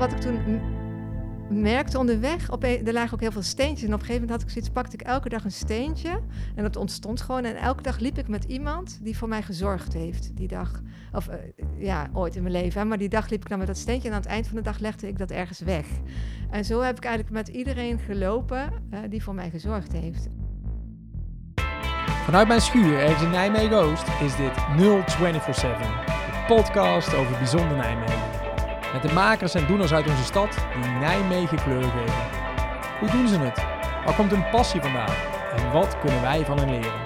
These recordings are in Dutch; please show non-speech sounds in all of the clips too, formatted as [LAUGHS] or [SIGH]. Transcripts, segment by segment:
wat ik toen merkte onderweg, op een- er lagen ook heel veel steentjes. En op een gegeven moment had ik zoiets, pakte ik elke dag een steentje. En dat ontstond gewoon. En elke dag liep ik met iemand die voor mij gezorgd heeft. Die dag, of eh, ja, ooit in mijn leven. Maar die dag liep ik dan met dat steentje. En aan het eind van de dag legde ik dat ergens weg. En zo heb ik eigenlijk met iedereen gelopen eh, die voor mij gezorgd heeft. Vanuit mijn schuur ergens in Nijmegen-Oost is dit 0247, de podcast over bijzonder Nijmegen. Met de makers en doeners uit onze stad die Nijmegen kleur geven. Hoe doen ze het? Waar komt hun passie vandaan? En wat kunnen wij van hen leren?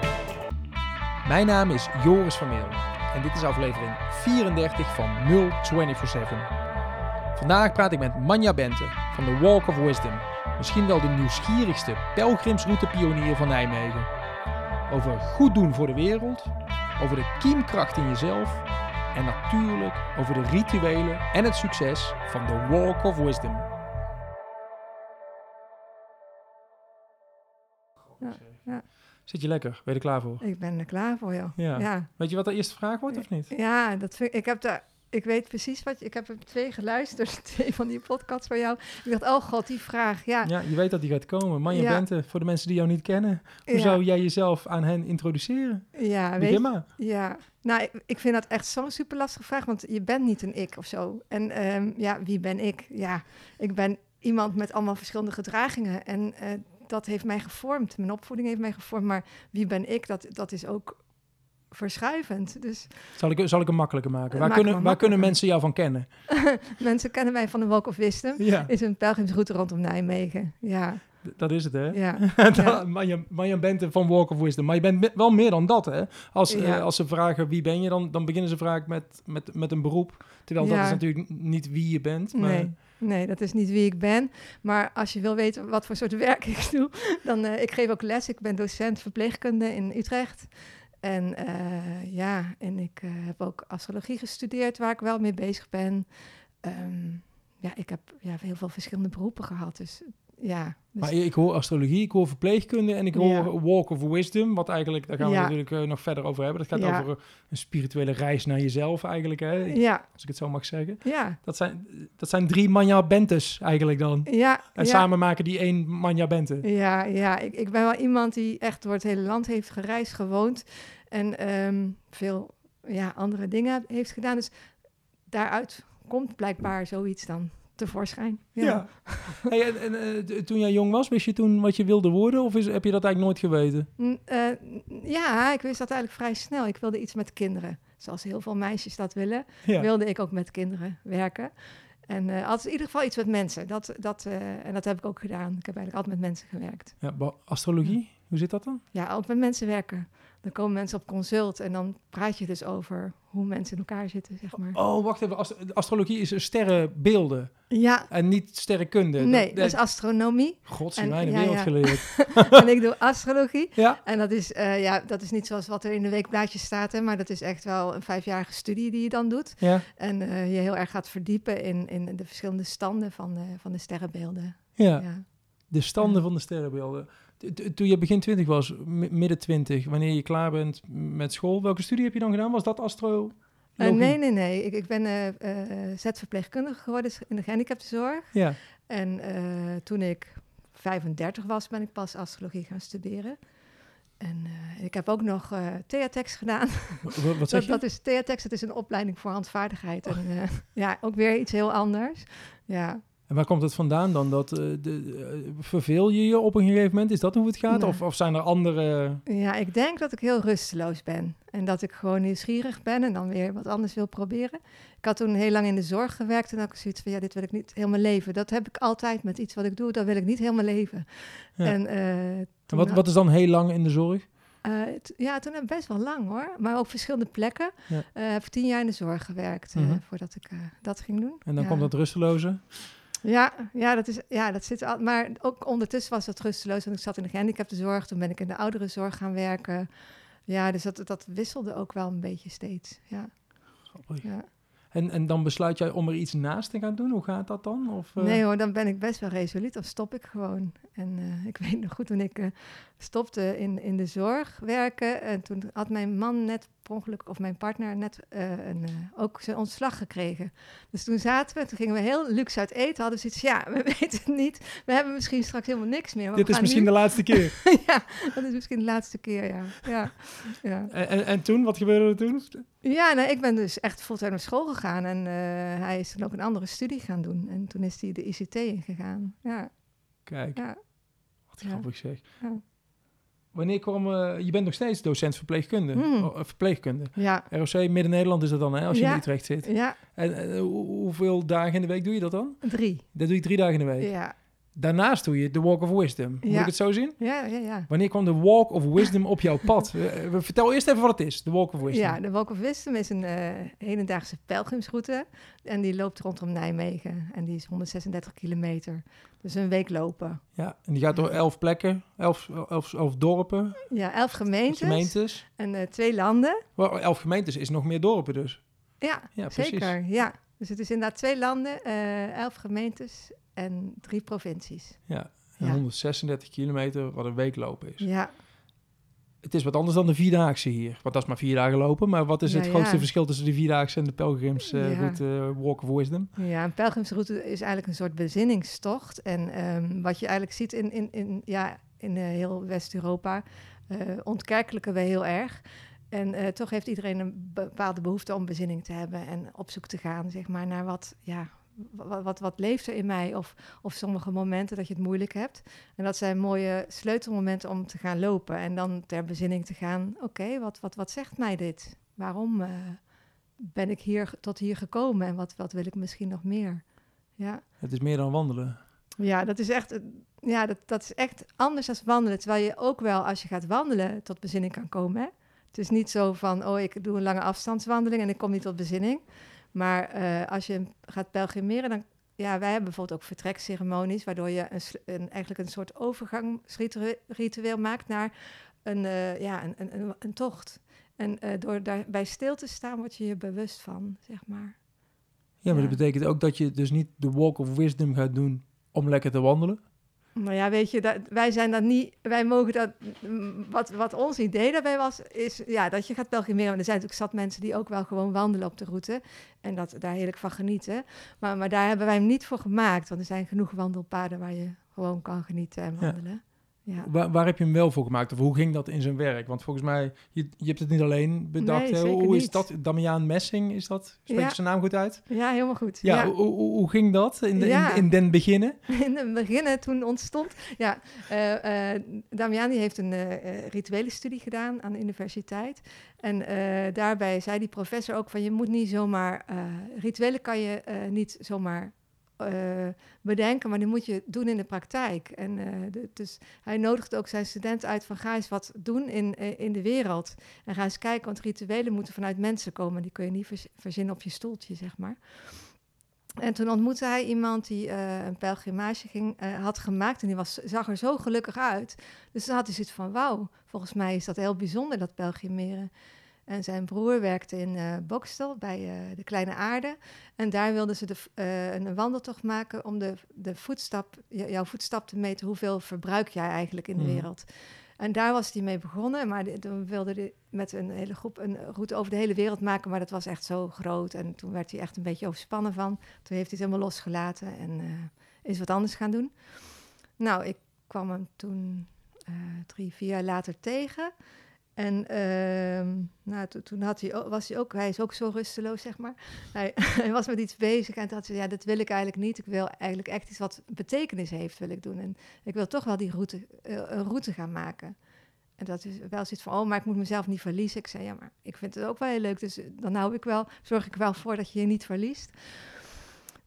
Mijn naam is Joris van Meel en dit is aflevering 34 van 0247. Vandaag praat ik met Manja Bente van de Walk of Wisdom. Misschien wel de nieuwsgierigste pelgrimsroutepionier van Nijmegen over goed doen voor de wereld, over de kiemkracht in jezelf en natuurlijk over de rituelen en het succes van de Walk of Wisdom. Ja, ja. Zit je lekker? Ben je er klaar voor? Ik ben er klaar voor, joh. Ja. ja. Weet je wat de eerste vraag wordt of niet? Ja, dat vind, ik heb daar. Ik weet precies wat je. Ik heb er twee geluisterd, [LAUGHS] twee van die podcasts van jou. Ik dacht, oh god, die vraag. Ja, Ja, je weet dat die gaat komen. Manja Ja. Bente, voor de mensen die jou niet kennen, hoe ja, zou jij jezelf aan hen introduceren? ja, weet maar. Ja, nou, ik, ik vind dat echt zo'n super lastige vraag, want je bent niet een ik of zo. En ehm, ja, wie ben ik? Ja, ik ben iemand met allemaal verschillende gedragingen en eh, dat heeft mij gevormd. Mijn opvoeding heeft mij gevormd, maar wie ben ik? Dat, dat is ook verschuivend. Dus Zal ik, zal ik hem makkelijker maken? Waar, maak kunnen, waar kunnen mensen jou van kennen? [LAUGHS] mensen kennen mij van de Walk of Wisdom. Ja, Is een pelgrimsroute rondom Nijmegen. Ja, dat is het hè? ja. [LAUGHS] Ja. Manja, Manja Bente van Walk of Wisdom. Maar je bent wel meer dan dat, hè? Als, eh, als ze vragen wie ben je, dan, dan beginnen ze vaak met, met, met een beroep. Terwijl dat is natuurlijk niet wie je bent. Maar Nee. Nee, dat is niet wie ik ben. Maar als je wil weten wat voor soort [LAUGHS] werk ik doe, dan uh, ik geef ook les. Ik ben docent verpleegkunde in Utrecht. En uh, ja, en ik uh, heb ook astrologie gestudeerd, waar ik wel mee bezig ben. Um, ja, ik heb ja, heel veel verschillende beroepen gehad. Dus ja. Dus Maar ik hoor astrologie, ik hoor verpleegkunde en ik hoor Ja. Walk of Wisdom. Wat eigenlijk, daar gaan we Ja. natuurlijk eh, nog verder over hebben. Dat gaat Ja. over een spirituele reis naar jezelf eigenlijk, hè? ja, Als ik het zo mag zeggen. ja, Dat zijn, dat zijn drie Manja Bentes eigenlijk dan. ja. En samen maken die één Manja Bente. Ja, ja. Ik, ik ben wel iemand die echt door het hele land heeft gereisd, gewoond. En ehm, veel ja, andere dingen heeft gedaan. Dus daaruit komt blijkbaar zoiets dan tevoorschijn. Ja. Ja. [LAUGHS] hey, en, en, eh, toen jij jong was, wist je toen wat je wilde worden? Of is, heb je dat eigenlijk nooit geweten? N- eh, ja, ik wist dat eigenlijk vrij snel. Ik wilde iets met kinderen. Zoals heel veel meisjes dat willen, Ja. wilde ik ook met kinderen werken. En eh altijd in ieder geval iets met mensen. Dat, dat, eh, en dat heb ik ook gedaan. Ik heb eigenlijk altijd met mensen gewerkt. ja astrologie, hoe zit dat dan? Ja, ook met mensen werken. Dan komen mensen op consult en dan praat je dus over hoe mensen in elkaar zitten, zeg maar. Oh, wacht even. Ast- astrologie is sterrenbeelden Ja, en niet sterrenkunde. nee, dat is astronomie. God, zie en- mij de ja, wereld ja. geleerd. [LAUGHS] en ik doe astrologie. Ja, En dat is, eh, ja, dat is niet zoals wat er in de weekblaadjes staat, hè, maar dat is echt wel een vijfjarige studie die je dan doet. ja, En eh, je heel erg gaat verdiepen in, in de verschillende standen van de, van de sterrenbeelden. ja. Ja. De standen van de sterrenbeelden. Toen je begin 20 was, mi- midden 20, wanneer je klaar bent met school, welke studie heb je dan gedaan? Was dat astro? Eh, nee, nee, nee. Ik, ik ben eh eh, Z-verpleegkundige geworden in de gehandicaptenzorg. Ja. En toen ik 35 was, ben ik pas astrologie gaan studeren. En ik heb ook nog eh theatex gedaan. Wat [LAUGHS] zeg Dat, je? dat is theatex, het is een opleiding voor handvaardigheid. En [LAUGHS] ja, ook weer iets heel anders. Ja, En waar komt het vandaan dan? Dat, eh, de, eh, verveel je je op een gegeven moment? Is dat hoe het gaat? Nee. Of, of zijn er andere... ja, ik denk dat ik heel rusteloos ben. En dat ik gewoon nieuwsgierig ben en dan weer wat anders wil proberen. Ik had toen heel lang in de zorg gewerkt en dan had ik zoiets van... ja, dit wil ik niet helemaal leven. Dat heb ik altijd met iets wat ik doe, dat wil ik niet helemaal leven. Ja. En, eh, En wat, had- wat is dan heel lang in de zorg? Ja, toen heb ik best wel lang hoor. Maar op verschillende plekken. Ja. Heb tien jaar in de zorg gewerkt Mhm. voordat ik dat ging doen. En dan ja. komt dat rusteloze. Ja, ja, dat is, ja, dat zit al. Maar ook ondertussen was dat rusteloos. Want ik zat in de gehandicaptenzorg. Toen ben ik in de ouderenzorg gaan werken. Ja, dus dat, dat wisselde ook wel een beetje steeds. Ja, ja. En, en dan besluit jij om er iets naast te gaan doen? Hoe gaat dat dan? Of, eh, Nee hoor, dan ben ik best wel resoluut. Dan stop ik gewoon. En eh, ik [LAUGHS] weet nog goed, toen ik eh, stopte in, in de zorg werken... en toen had mijn man net per ongeluk, of mijn partner, net eh, een, eh, ook zijn ontslag gekregen. Dus toen zaten we, toen gingen we heel luxe uit eten. Hadden we zoiets ja, we [LAUGHS] weten het niet. We hebben misschien straks helemaal niks meer. Dit is misschien nu- de laatste [LAUGHS] keer. ja, dat is misschien de laatste keer, ja. Ja, ja. en, en, en toen, wat gebeurde er toen? ja nou, ik ben dus echt fulltime naar school gegaan. En eh, hij is toen ook een andere studie gaan doen. En toen is hij de ICT ingegaan. Ja, Kijk, ja. wat Ja. grappig zeg. Ja. Wanneer kwam... eh, je bent nog steeds docent verpleegkunde. Hmm. Oh, eh, verpleegkunde. Ja, ROC Midden-Nederland is dat dan, hè? Als je Ja. in Utrecht zit. ja, En eh, hoe- hoeveel dagen in de week doe je dat dan? drie. Dat doe je drie dagen in de week. Ja, Daarnaast doe je de Walk of Wisdom. Moet Ja. ik het zo zien? ja, ja. ja. Wanneer kwam de Walk of Wisdom op jouw pad? Eh, eh, Vertel eerst even wat het is, de Walk of Wisdom. Ja, de Walk of Wisdom is een eh, hedendaagse pelgrimsroute. En die loopt rondom Nijmegen. En die is 136 kilometer. Dus een week lopen. Ja, en die gaat door elf plekken, elf, elf, elf dorpen, Ja, elf gemeentes. gemeentes. En twee landen. Elf gemeentes is nog meer dorpen dus. Ja, Ja, precies. zeker. Ja. Dus het is inderdaad twee landen, eh, elf gemeentes en drie provincies. Ja, en Ja. 136 kilometer wat een week lopen is. Ja, Het is wat anders dan de Vierdaagse hier. Want dat is maar vier dagen lopen. Maar wat is Ja, het grootste ja. verschil tussen de Vierdaagse en de pelgrimsroute Ja. eh, Walk of Wisdom? Ja, een pelgrimsroute is eigenlijk een soort bezinningstocht. En ehm, wat je eigenlijk ziet in, in, in, ja, in eh, heel West-Europa, eh ontkerkelijken we heel erg. En eh, toch heeft iedereen een bepaalde behoefte om bezinning te hebben en op zoek te gaan, zeg maar, naar wat, ja, wat, wat, wat leeft er in mij? Of, of sommige momenten dat je het moeilijk hebt. En dat zijn mooie sleutelmomenten om te gaan lopen en dan ter bezinning te gaan. Oké, wat, wat, wat zegt mij dit? Waarom eh, ben ik hier tot hier gekomen en wat, wat wil ik misschien nog meer? Ja, Het is meer dan wandelen. ja dat is echt, eh, ja, dat, dat is echt anders dan wandelen. Terwijl je ook wel, als je gaat wandelen, tot bezinning kan komen. Hè? Het is niet zo van, oh, ik doe een lange afstandswandeling en ik kom niet tot bezinning. Maar eh, als je gaat pelgrimeren, dan... Ja, wij hebben bijvoorbeeld ook vertrekceremonies... waardoor je een, een, eigenlijk een soort overgangsritueel maakt... naar een, eh, ja, een, een, een, tocht. En eh, door daarbij stil te staan, word je je bewust van, zeg maar. Ja, maar Ja. dat betekent ook dat je dus niet de Walk of Wisdom gaat doen om lekker te wandelen. Maar ja, weet je, dat, wij zijn dat niet, wij mogen dat, wat, wat ons idee daarbij was, is ja, dat je gaat pelgrimeren. Maar er zijn natuurlijk zat mensen die ook wel gewoon wandelen op de route en dat daar heerlijk van genieten. Maar, maar daar hebben wij hem niet voor gemaakt, want er zijn genoeg wandelpaden waar je gewoon kan genieten en wandelen. Ja. Waar, waar heb je hem wel voor gemaakt? Of hoe ging dat in zijn werk? Want volgens mij, je, je hebt het niet alleen bedacht. Nee, hoe is dat? Damiaan Messing is dat? Spreek je zijn naam goed uit? ja, helemaal goed. Ja, Ja. Hoe, hoe, hoe ging dat in, de, in, in den beginnen? [LAUGHS] in het begin, hè, toen ontstond. Ja, Damian die heeft een eh, rituele studie gedaan aan de universiteit. En daarbij zei die professor ook van je moet niet zomaar. rituelen kan je niet zomaar. Eh, bedenken, maar die moet je doen in de praktijk. En eh, dus hij nodigt ook zijn studenten uit van ga eens wat doen in, eh, in de wereld. En ga eens kijken, want rituelen moeten vanuit mensen komen. Die kun je niet verzinnen op je stoeltje, zeg maar. En toen ontmoette hij iemand die eh, een pelgrimage ging, had gemaakt. En die was, zag er zo gelukkig uit. Dus dan had hij zoiets van, wauw, volgens mij is dat heel bijzonder, dat pelgrimeren. En zijn broer werkte in eh Bokstel bij eh, de Kleine Aarde. En daar wilden ze de, eh, een wandeltocht maken om de, de voetstap, jouw voetstap te meten. Hoeveel verbruik jij eigenlijk in de Mhm. wereld? En daar was hij mee begonnen. Maar toen wilde hij met een hele groep een route over de hele wereld maken. Maar dat was echt zo groot. En toen werd hij echt een beetje overspannen van. Toen heeft hij het helemaal losgelaten en is wat anders gaan doen. Nou, ik kwam hem toen drie, vier jaar later tegen. En ehm, nou, to- toen had hij, was hij ook, hij is ook zo rusteloos, zeg maar. Hij, [LAUGHS] hij was met iets bezig en toen had hij, ja, dat wil ik eigenlijk niet. Ik wil eigenlijk echt iets wat betekenis heeft, wil ik doen. En ik wil toch wel die route, eh, een route gaan maken. En dat is wel zoiets van, oh, maar ik moet mezelf niet verliezen. Ik zei, ja, maar ik vind het ook wel heel leuk. Dus eh, dan hou ik wel, zorg ik wel voor dat je je niet verliest.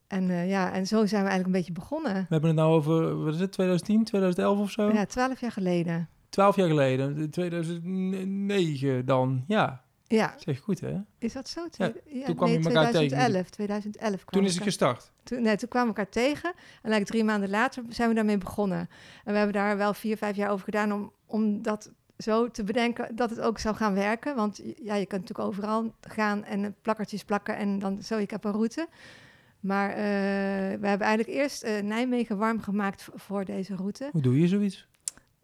En eh, ja, en zo zijn we eigenlijk een beetje begonnen. We hebben het nou over, wat is het, 2010, 2011 of zo? Ja, twaalf jaar geleden. Twaalf jaar geleden, 2009 dan. Ja, Ja, zeg goed hè? is dat zo? Ja, toen kwam nee, je elkaar tegen. 2011, 2011 kwam Toen is het gestart. Toen, nee, toen kwamen we elkaar tegen. En eigenlijk drie maanden later zijn we daarmee begonnen. En we hebben daar wel vier, vijf jaar over gedaan om, om dat zo te bedenken dat het ook zou gaan werken. Want ja, je kunt natuurlijk overal gaan en eh, plakkertjes plakken en dan zo, ik heb een route. Maar uh, we hebben eigenlijk eerst uh, Nijmegen warm gemaakt voor deze route. Hoe doe je zoiets?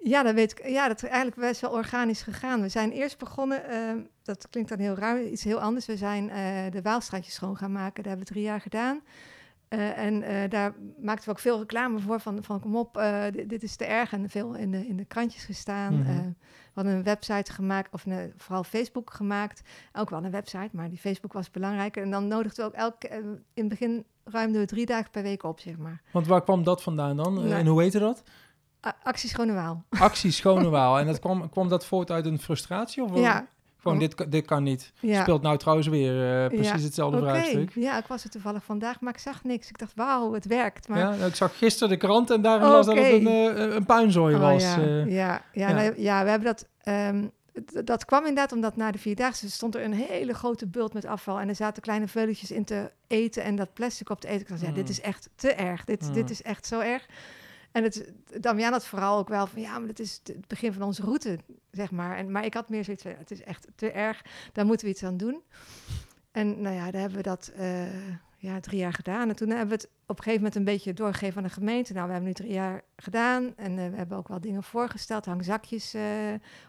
Ja, dat weet ik. Ja, dat is eigenlijk best wel organisch gegaan. We zijn eerst begonnen, uh, dat klinkt dan heel raar, iets heel anders. We zijn de Waalstraatjes schoon gaan maken. Dat hebben we drie jaar gedaan. Uh, en uh, daar maakten we ook veel reclame voor van, van kom op, dit, dit, is te erg. En veel in de, in de krantjes gestaan. Mm -hmm. we hadden een website gemaakt, of een, vooral Facebook gemaakt. Ook wel een website, maar die Facebook was belangrijker. En dan nodigden we ook elke, in het begin ruimden we drie dagen per week op, zeg maar. Want waar kwam dat vandaan dan? Nou, en hoe heette dat? Actie Schone Waal. Actie Schone Waal. en dat [LAUGHS] kwam, kwam dat voort uit een frustratie? Of ja, gewoon, dit, dit kan niet. Ja. Speelt nou trouwens weer uh, precies ja. hetzelfde okay. vraagstuk. Ja, ik was er toevallig vandaag, maar ik zag niks. Ik dacht, wauw, het werkt. Maar... Ja, ik zag gisteren de krant en okay. las dat het een, uh, een puinzooi oh, was. Ja, uh, ja, ja, ja. Nou, ja, we hebben dat... Um, dat kwam inderdaad omdat na de Vierdaagse stond er een hele grote bult met afval. En er zaten kleine veuletjes in te eten en dat plastic op te eten. Ik dacht, ja, Mm. dit is echt te erg. Dit, dit is echt zo erg. En het, Damian had vooral ook wel van, ja, maar het is het begin van onze route, zeg maar. En, maar ik had meer zoiets van, het is echt te erg, daar moeten we iets aan doen. En nou ja, daar hebben we dat uh, ja, drie jaar gedaan. En toen hebben we het op een gegeven moment een beetje doorgegeven aan de gemeente. Nou, we hebben nu drie jaar gedaan en uh, we hebben ook wel dingen voorgesteld, hang zakjes uh,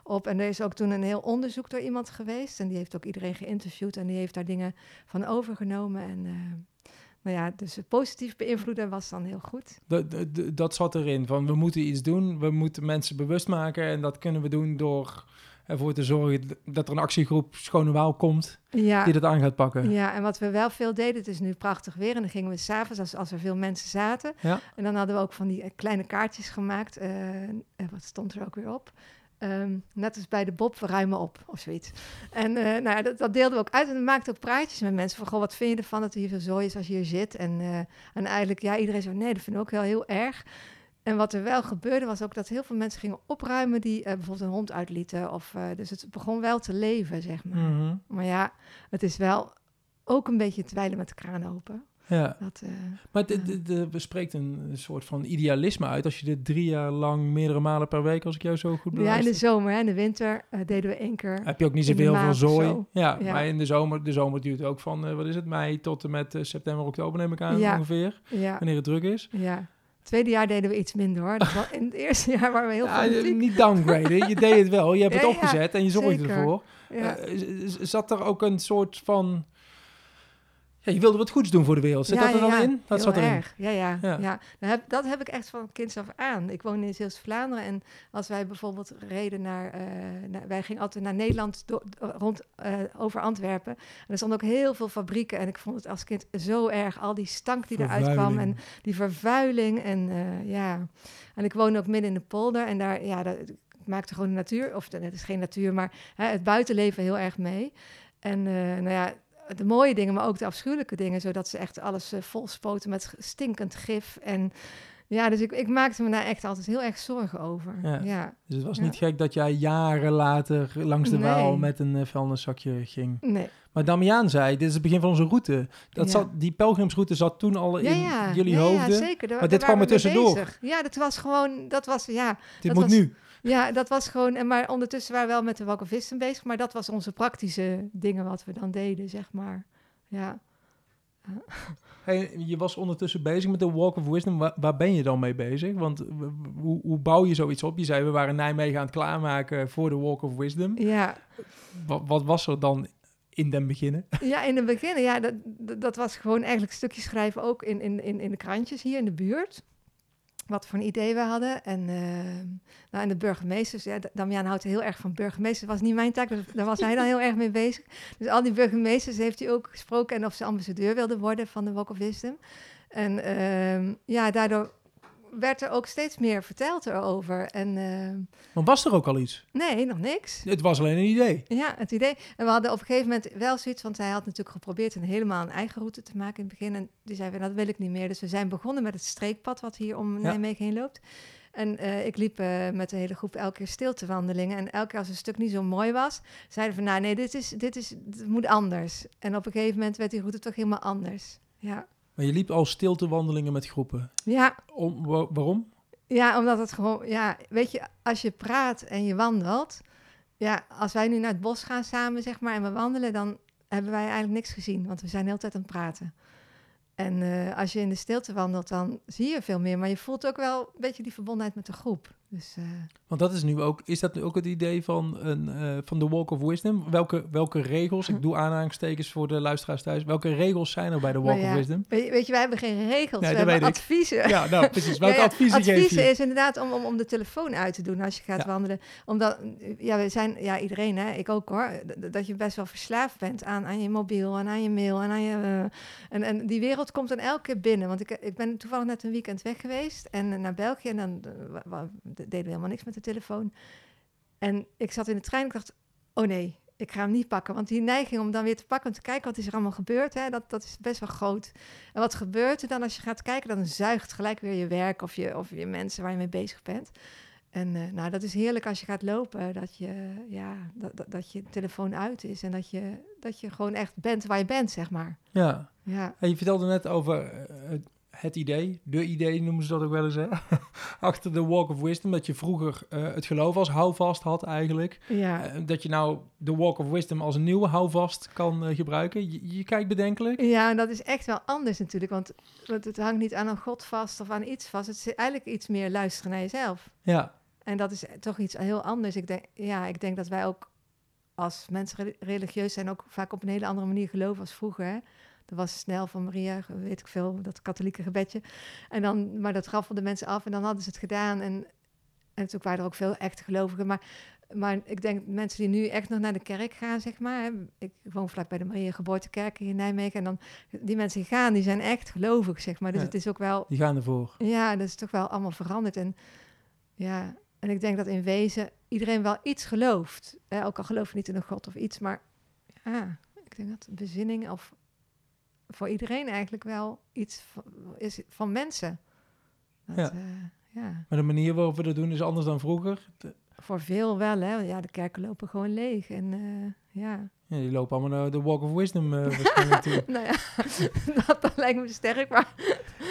op. En er is ook toen een heel onderzoek door iemand geweest. En die heeft ook iedereen geïnterviewd en die heeft daar dingen van overgenomen. En nou ja, dus positief beïnvloeden was dan heel goed. Dat, dat, dat zat erin, van we moeten iets doen, we moeten mensen bewust maken en dat kunnen we doen door ervoor te zorgen dat er een actiegroep Schone Waal komt ja. die dat aan gaat pakken. Ja, en wat we wel veel deden, het is nu prachtig weer en dan gingen we s'avonds als, als er veel mensen zaten. Ja. En dan hadden we ook van die uh, kleine kaartjes gemaakt. Uh, wat stond er ook weer op? Um, net als bij de Bob, we ruimen op of zoiets. En uh, nou ja, dat, dat, deelden we ook uit. En we maakten ook praatjes met mensen van, goh, wat vind je ervan dat er hier veel zooi is als je hier zit? En, uh, en eigenlijk, ja, iedereen zei, nee, dat vind ik ook wel heel erg. En wat er wel gebeurde, was ook dat heel veel mensen gingen opruimen die uh, bijvoorbeeld een hond uitlieten. Of, dus het begon wel te leven, zeg maar. Mm -hmm. Maar ja, het is wel ook een beetje dweilen met de kraan open. Ja, dat, uh, maar het bespreekt een soort van idealisme uit als je dit drie jaar lang meerdere malen per week, als ik jou zo goed beluister. Ja, in de zomer en de winter uh, deden we één keer. Heb je ook niet zoveel van zooi? Zo. Ja, ja, maar in de zomer, de zomer duurt ook van, uh, wat is het, mei tot en met september, oktober neem ik aan ja. ongeveer, ja. wanneer het druk is. Ja. Tweede jaar deden we iets minder hoor. Dat was [LAUGHS] in het eerste jaar waren we heel ja, fanatiek. Niet downgraden, je deed het wel. Je hebt het [LAUGHS] opgezet en je zorgde ervoor. Zat er ook een soort van ja, je wilde wat goeds doen voor de wereld. Zit ja, dat er dan ja, in? Dat zat erin. erg. Ja, ja. Ja. ja. Dat, heb, dat heb ik echt van kinds af aan. Ik woon in Zeeuws-Vlaanderen en als wij bijvoorbeeld reden naar... Uh, naar wij gingen altijd naar Nederland do, rond, uh, over Antwerpen. En er stonden ook heel veel fabrieken en ik vond het als kind zo erg. Al die stank die eruit kwam en die vervuiling en uh, ja... En ik woon ook midden in de polder en daar... Ja, dat, maakte gewoon de natuur, of het is geen natuur, maar hè, het buitenleven heel erg mee. En nou ja, de mooie dingen, maar ook de afschuwelijke dingen, zodat ze echt alles uh, volspoten met stinkend gif. En ja, dus ik, ik maakte me daar echt altijd heel erg zorgen over. Ja. ja. Dus het was ja. niet gek dat jij jaren later langs de Nee. Waal met een uh, vuilniszakje ging. Nee. Maar Damiaan zei, dit is het begin van onze route. Dat Ja. zat, die pelgrimsroute zat toen al in jullie hoofden. Ja, zeker. Daar, Maar dit kwam er tussendoor. Ja, dat was gewoon, dat was, ja, dit dat moet was- nu. Ja, dat was gewoon, en maar ondertussen waren we wel met de Walk of Wisdom bezig, maar dat was onze praktische dingen wat we dan deden, zeg maar. Ja. [LAUGHS] Hey, je was ondertussen bezig met de Walk of Wisdom. Waar, waar ben je dan mee bezig? Want hoe, hoe bouw je zoiets op? Je zei, we waren Nijmegen aan het klaarmaken voor de Walk of Wisdom. Ja, Wat, wat was er dan in den beginnen? [LAUGHS] Ja, in het begin, ja, dat, dat dat was gewoon eigenlijk stukjes schrijven ook in, in, in, in de krantjes hier in de buurt. Wat voor een idee we hadden. En, eh, nou, en de burgemeesters, ja, Damian houdt heel erg van burgemeesters. Was niet mijn taak, dus daar was hij dan heel erg mee bezig. Dus al die burgemeesters heeft hij ook gesproken en of ze ambassadeur wilden worden van de Walk of Wisdom. En ehm, ja, daardoor werd er ook steeds meer verteld erover. En ehm, Maar was er ook al iets? nee, nog niks. Het was alleen een idee. Ja, het idee. En we hadden op een gegeven moment wel zoiets, want hij had natuurlijk geprobeerd een helemaal een eigen route te maken in het begin. En die zei, van, dat wil ik niet meer. Dus we zijn begonnen met het streekpad wat hier om Nijmegen heen loopt. En eh, ik liep eh, met de hele groep elke keer stiltewandelingen. En elke keer als een stuk niet zo mooi was, zeiden we van, nou nee, dit, is, dit, is, dit moet anders. En op een gegeven moment werd die route toch helemaal anders. Ja, Maar je liep al stiltewandelingen met groepen. ja Om, wa- waarom? Ja, omdat het gewoon, ja, weet je, als je praat en je wandelt, Ja, als wij nu naar het bos gaan samen, zeg maar, en we wandelen, dan hebben wij eigenlijk niks gezien, want we zijn de hele tijd aan het praten. En eh, als je in de stilte wandelt, dan zie je veel meer, maar je voelt ook wel een beetje die verbondenheid met de groep. Dus, uh, Want dat is nu ook, is dat nu ook het idee van, een, uh, van de Walk of Wisdom? Welke, welke regels, ik [LAUGHS] doe aanhalingstekens voor de luisteraars thuis, welke regels zijn er bij de Walk nou ja, of Wisdom? Weet je, weet je, wij hebben geen regels, Nee, we hebben ik. adviezen. Ja, nou [LAUGHS] precies. Welke Ja, adviezen adviezen is inderdaad om, om, om de telefoon uit te doen als je gaat Ja. wandelen. Omdat, ja, we zijn, ja, iedereen, hè, ik ook hoor, dat je best wel verslaafd bent aan, aan je mobiel en aan je mail en aan je... eh, en, en die wereld komt dan elke keer binnen. Want ik, ik ben toevallig net een weekend weg geweest en eh, naar België en dan eh, deden we helemaal niks met de telefoon. En ik zat in de trein en ik dacht, oh nee, ik ga hem niet pakken. Want die neiging om dan weer te pakken, om te kijken wat is er allemaal gebeurd, hè, dat, dat is best wel groot. En wat gebeurt er dan als je gaat kijken? Dan zuigt gelijk weer je werk of je, of je mensen waar je mee bezig bent. En eh, nou, dat is heerlijk als je gaat lopen, dat je, ja, dat, dat, dat je telefoon uit is en dat je, dat je gewoon echt bent waar je bent, zeg maar. Ja. Ja, En je vertelde net over eh, het- idee, de idee noemen ze dat ook wel eens, hè? [LAUGHS] Achter de Walk of Wisdom, dat je vroeger eh, het geloof als houvast had eigenlijk. ja. Eh, dat je nou de Walk of Wisdom als een nieuwe houvast kan eh, gebruiken. Je, je kijkt bedenkelijk. Ja, en dat is echt wel anders natuurlijk, want, want het hangt niet aan een god vast of aan iets vast. Het is eigenlijk iets meer luisteren naar jezelf. Ja, En dat is toch iets heel anders. Ik denk, ja, ik denk dat wij ook als mensen re- religieus zijn ook vaak op een hele andere manier geloven als vroeger. Hè? Er was snel van Maria, weet ik veel, dat katholieke gebedje. En dan, maar dat gaf de mensen af en dan hadden ze het gedaan. En, en natuurlijk waren er ook veel echte gelovigen. Maar, maar ik denk mensen die nu echt nog naar de kerk gaan, zeg maar. Hè? Ik woon vlak bij de Maria Geboortekerk hier in Nijmegen. En dan, die mensen die gaan, die zijn echt gelovig, zeg maar. Dus Ja. het is ook wel die gaan ervoor. ja, dat is toch wel allemaal veranderd. En ja, en ik denk dat in wezen iedereen wel iets gelooft. Hè? Ook al geloof je niet in een god of iets, maar ja, ik denk dat bezinning of voor iedereen eigenlijk wel iets van, is van mensen. Dat, Ja. ja. ja, Maar de manier waarop we dat doen is anders dan vroeger. De- voor veel wel, hè. Ja, de kerken lopen gewoon leeg en eh, ja. ja, die lopen allemaal naar de Walk of Wisdom eh, waarschijnlijk toe. [LAUGHS] Nou ja, [LAUGHS] dat, dat lijkt me sterk, maar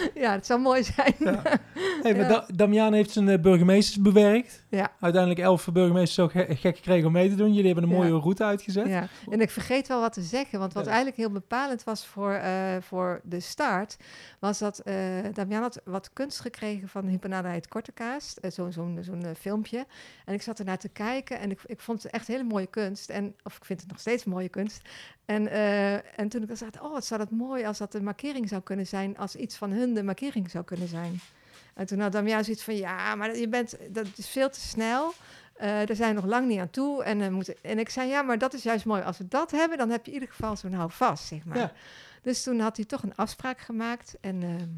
[LAUGHS] ja, het zou mooi zijn. Ja. [LAUGHS] Hey, maar. Da- Damian heeft zijn eh, burgemeesters bewerkt. Ja. Uiteindelijk elf burgemeesters ook ge- gek gekregen om mee te doen. Jullie hebben een Ja. mooie route uitgezet. Ja, en ik vergeet wel wat te zeggen, want wat eigenlijk heel bepalend was voor, eh, voor de start, was dat eh Damian had wat kunst gekregen van Hypnada het Kortekaast, eh, zo'n zo'n zo'n filmpje. En ik zat ernaar te kijken en ik, ik vond het echt hele mooie kunst, en, of ik vind het nog steeds mooie kunst. En, eh, en toen ik dacht, oh, wat zou dat mooi als dat een markering zou kunnen zijn, als iets van hun de markering zou kunnen zijn. En toen had Damian zoiets van, ja, maar je bent, dat is veel te snel. Eh daar zijn we nog lang niet aan toe. En, eh, moeten, en ik zei, ja, maar dat is juist mooi. Als we dat hebben, dan heb je in ieder geval zo'n houvast, zeg maar. Ja. Dus toen had hij toch een afspraak gemaakt. En ehm,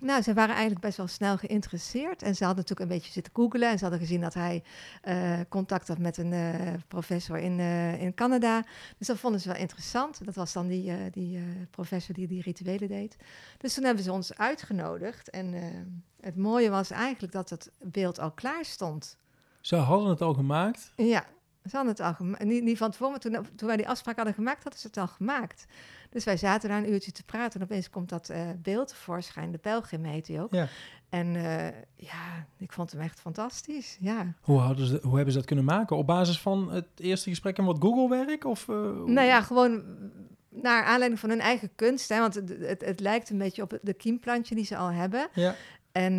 nou, ze waren eigenlijk best wel snel geïnteresseerd. En ze hadden natuurlijk een beetje zitten googelen. En ze hadden gezien dat hij eh, contact had met een eh, professor in, eh, in Canada. Dus dat vonden ze wel interessant. Dat was dan die, die professor die die rituelen deed. Dus toen hebben ze ons uitgenodigd. En het mooie was eigenlijk dat het beeld al klaar stond. Ze hadden het al gemaakt. Ja, ze hadden het al gemaakt. Niet, niet van tevoren, maar toen, toen wij die afspraak hadden gemaakt, hadden ze het al gemaakt. Dus wij zaten daar een uurtje te praten en opeens komt dat eh, beeld tevoorschijn. De pelgrim heet hij ook. Ja. En eh, ja, ik vond hem echt fantastisch. Ja. Hoe, hadden ze, hoe hebben ze dat kunnen maken? Op basis van het eerste gesprek en wat Google-werk? Of, hoe- Nou ja, gewoon naar aanleiding van hun eigen kunst. Hè, want het, het, het lijkt een beetje op de kiemplantje die ze al hebben. Ja. En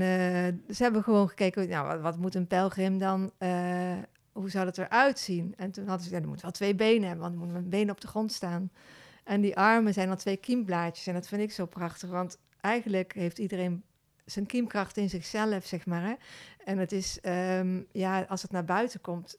ze hebben gewoon gekeken, nou, wat, wat moet een pelgrim dan, hoe zou dat eruit zien? En toen hadden ze, ja, er moet wel twee benen hebben, want er moeten benen op de grond staan. En die armen zijn dan twee kiemblaadjes. En dat vind ik zo prachtig, want eigenlijk heeft iedereen zijn kiemkracht in zichzelf, zeg maar. Hè? En het is, ehm, ja, als het naar buiten komt,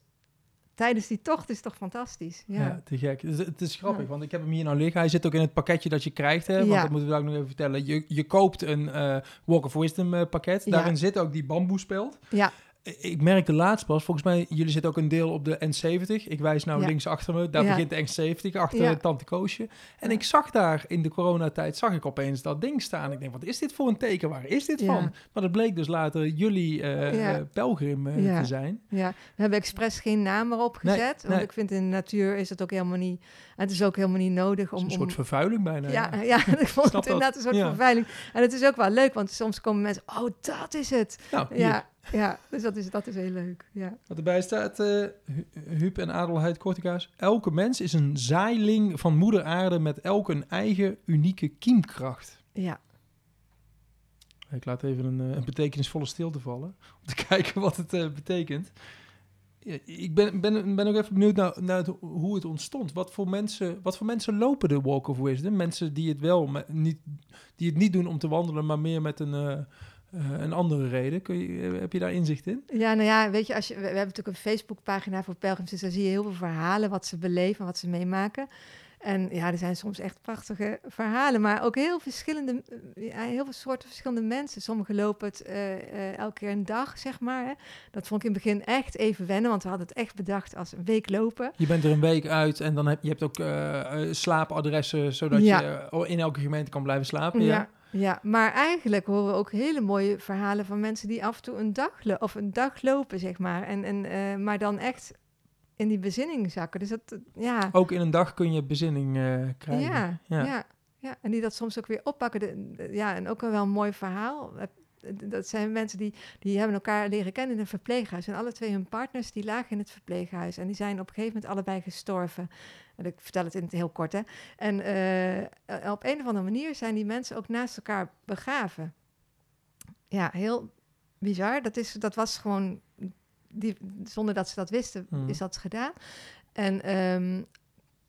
tijdens die tocht is het toch fantastisch. Ja. Ja, te gek. Het, het is grappig, Ja. want ik heb hem hier nou liggen. Hij zit ook in het pakketje dat je krijgt. Hè? Want Ja. dat moeten we ook nog even vertellen. Je, je koopt een eh, Walk of Wisdom eh, pakket. Daarin zit ook die bamboespeld. ja, Ik merkte laatst pas, volgens mij, jullie zitten ook een deel op de N70. Ik wijs nou Ja. links achter me, daar Ja. begint de N70, achter Ja. Tante Koosje. En ik zag daar in de coronatijd, zag ik opeens dat ding staan. Ik denk, wat is dit voor een teken? Waar is dit van? Maar dat bleek dus later jullie eh, eh, pelgrim eh, te zijn. Ja, we hebben expres geen naam erop gezet. Nee, want nee. ik vind in de natuur is het ook helemaal niet. Het is ook helemaal niet nodig om. een om soort vervuiling bijna. ja, ja, [LAUGHS] ik vond het dat. inderdaad een soort vervuiling. En het is ook wel leuk, want soms komen mensen, oh, dat is het. Nou. Ja, ja, dus dat is, dat is heel leuk. Ja. Wat erbij staat, Hu- Huub en Adelheid Kortekaas. Elke mens is een zaailing van moeder aarde met elk een eigen unieke kiemkracht. ja. Ik laat even een, eh, een betekenisvolle stilte vallen. Om te [LAUGHS] kijken wat het eh, betekent. Ja, Ik ben, ben, ben ook even benieuwd naar, naar het- hoe het ontstond. Wat voor, mensen, wat voor mensen lopen de Walk of Wisdom? Mensen die het wel met, niet, die het niet doen om te wandelen, maar meer met een, eh, een andere reden. Kun je, heb je daar inzicht in? Ja, nou ja, weet je, als je, we, we hebben natuurlijk een Facebookpagina voor pelgrims, dus daar zie je heel veel verhalen, wat ze beleven, wat ze meemaken. En ja, er zijn soms echt prachtige verhalen, maar ook heel verschillende, eh, ja, heel veel soorten verschillende mensen. Sommigen lopen het eh, eh, elke keer een dag, zeg maar. Hè. Dat vond ik in het begin echt even wennen, want we hadden het echt bedacht als een week lopen. Je bent er een week uit en dan heb je hebt ook eh, eh, slaapadressen, zodat Ja. je eh, in elke gemeente kan blijven slapen. Ja. Ja. Ja, maar eigenlijk horen we ook hele mooie verhalen van mensen die af en toe een dag, of een dag lopen, zeg maar. En, en, eh, maar dan echt in die bezinning zakken. Dus dat, eh, ja... Ook in een dag kun je bezinning eh, krijgen. Ja, Ja. ja. Ja, en die dat soms ook weer oppakken. De, de- ja, en ook een wel een mooi verhaal. Dat zijn mensen die, die hebben elkaar leren kennen in een verpleeghuis. En alle twee hun partners, die lagen in het verpleeghuis. En die zijn op een gegeven moment allebei gestorven. En ik vertel het in het heel kort, hè. En eh, op een of andere manier zijn die mensen ook naast elkaar begraven. Ja, heel bizar. Dat, is, dat was gewoon, die, zonder dat ze dat wisten, Mhm. is dat gedaan. En ehm,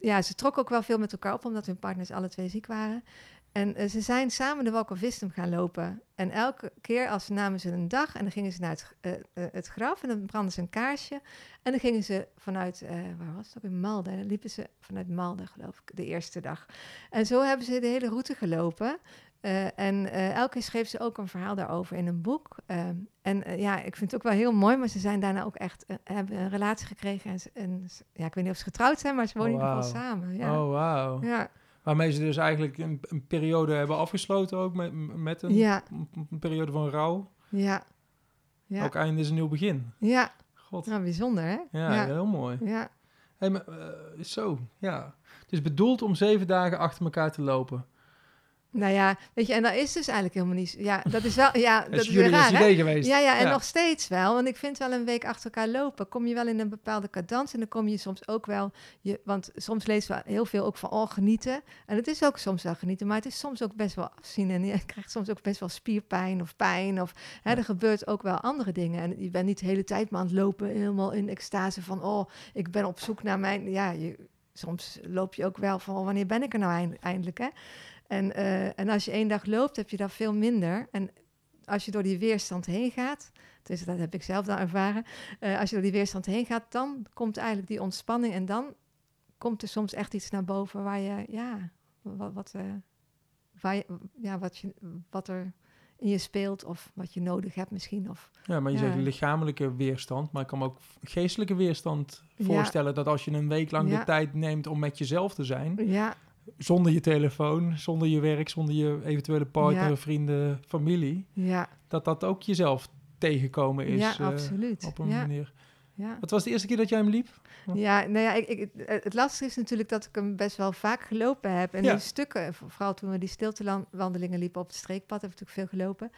ja, ze trokken ook wel veel met elkaar op, omdat hun partners alle twee ziek waren. En eh, ze zijn samen de Walk of Wisdom gaan lopen. En elke keer als ze namen ze een dag en dan gingen ze naar het, eh, eh, het graf en dan brandden ze een kaarsje. En dan gingen ze vanuit, waar was het ook, in Malden. Dan liepen ze vanuit Malden, geloof ik, de eerste dag. En zo hebben ze de hele route gelopen. En elke keer schreef ze ook een verhaal daarover in een boek. Ehm, en ja, ik vind het ook wel heel mooi, maar ze zijn daarna ook echt, hebben een relatie gekregen. En, en ja, ik weet niet of ze getrouwd zijn, maar ze wonen in ieder geval Wauw. samen. Ja. Oh, wauw. Ja. Waarmee ze dus eigenlijk een, een periode hebben afgesloten ook met, met een, Ja. een periode van rouw. Ja. Ja. Ook einde is een nieuw begin. Ja. God. Nou, bijzonder, hè? Ja, Ja. heel mooi. Ja. Hey, maar, eh, zo, ja. Het is bedoeld om zeven dagen achter elkaar te lopen. Nou ja, weet je, en dat is dus eigenlijk helemaal niet... Ja, dat is wel... Ja, [LAUGHS] Dat dat is jullie raar, hè? idee geweest. Ja, ja, en Ja. nog steeds wel. Want ik vind wel een week achter elkaar lopen. Kom je wel in een bepaalde cadans. En dan kom je soms ook wel. Je, want soms lezen we heel veel ook van oh, genieten. En het is ook soms wel genieten. Maar het is soms ook best wel afzien. En je [LAUGHS] krijgt soms ook best wel spierpijn of pijn. Of hè, er gebeurt ook wel andere dingen. En je bent niet de hele tijd maar aan het lopen. Helemaal in extase van oh, ik ben op zoek naar mijn. Ja, je, soms loop je ook wel van oh, wanneer ben ik er nou eind- eindelijk. Hè? En, eh, en als je één dag loopt, heb je dat veel minder. En als je door die weerstand heen gaat, dus dat heb ik zelf dan ervaren, eh, als je door die weerstand heen gaat, dan komt eigenlijk die ontspanning en dan komt er soms echt iets naar boven waar je, ja, wat, wat, eh, waar je, ja, wat, je, wat er in je speelt of wat je nodig hebt misschien. Of, Ja, maar je Ja. zegt lichamelijke weerstand, maar ik kan me ook geestelijke weerstand Ja. voorstellen dat als je een week lang Ja. de tijd neemt om met jezelf te zijn, ja, zonder je telefoon, zonder je werk, zonder je eventuele partner, Ja. vrienden, familie, ja, dat dat ook jezelf tegenkomen is ja, eh, absoluut. op een ja, manier. ja. Wat was de eerste keer dat jij hem liep? Ja, nou ja, ik, ik, het- lastige is natuurlijk dat ik hem best wel vaak gelopen heb. En Ja. die stukken, vo- vooral toen we die stiltewandelingen liepen op het streekpad, heb ik natuurlijk veel gelopen.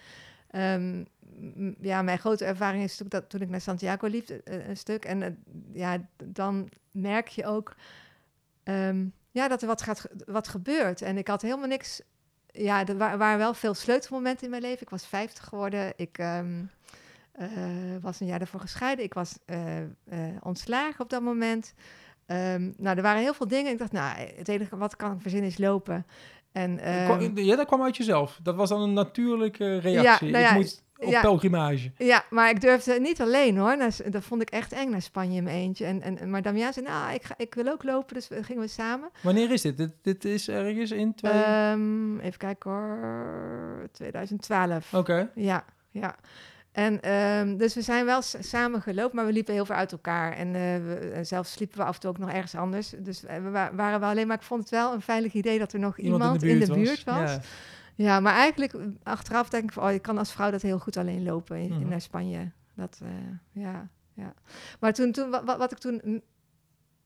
Ehm, ja, mijn grote ervaring is natuurlijk dat toen ik naar Santiago liep, eh, een stuk. En eh, ja, dan merk je ook ehm, ja, dat er wat, gaat, wat gebeurt. En ik had helemaal niks... Ja, er wa- waren wel veel sleutelmomenten in mijn leven. Ik was 50 geworden. Ik ehm, eh, was een jaar daarvoor gescheiden. Ik was eh, eh, ontslagen op dat moment. Ehm, nou, er waren heel veel dingen. Ik dacht, nou, het enige wat kan verzinnen is lopen. En, ehm, ja, dat kwam uit jezelf. Dat was dan een natuurlijke reactie. nou ja, ik moet op ja. pelgrimage. Ja, maar ik durfde niet alleen hoor. Dat vond ik echt eng naar Spanje in mijn eentje. En, en, maar Damian zei, nou, ik, ga, ik wil ook lopen. Dus gingen we samen. Wanneer is dit? Dit, dit is ergens in twee... Ehm, even kijken hoor. 2012. Oké. Ja, ja. En ehm, dus we zijn wel samen gelopen, maar we liepen heel ver uit elkaar. En, eh, we, en zelfs sliepen we af en toe ook nog ergens anders. Dus eh, we wa- waren wel alleen, maar ik vond het wel een veilig idee dat er nog iemand, in de buurt, was. Ja. Ja, maar eigenlijk eh, achteraf denk ik van, oh, je kan als vrouw dat heel goed alleen lopen in, Mhm. naar Spanje. Dat, eh, ja, ja. Maar toen, toen wat, wat ik toen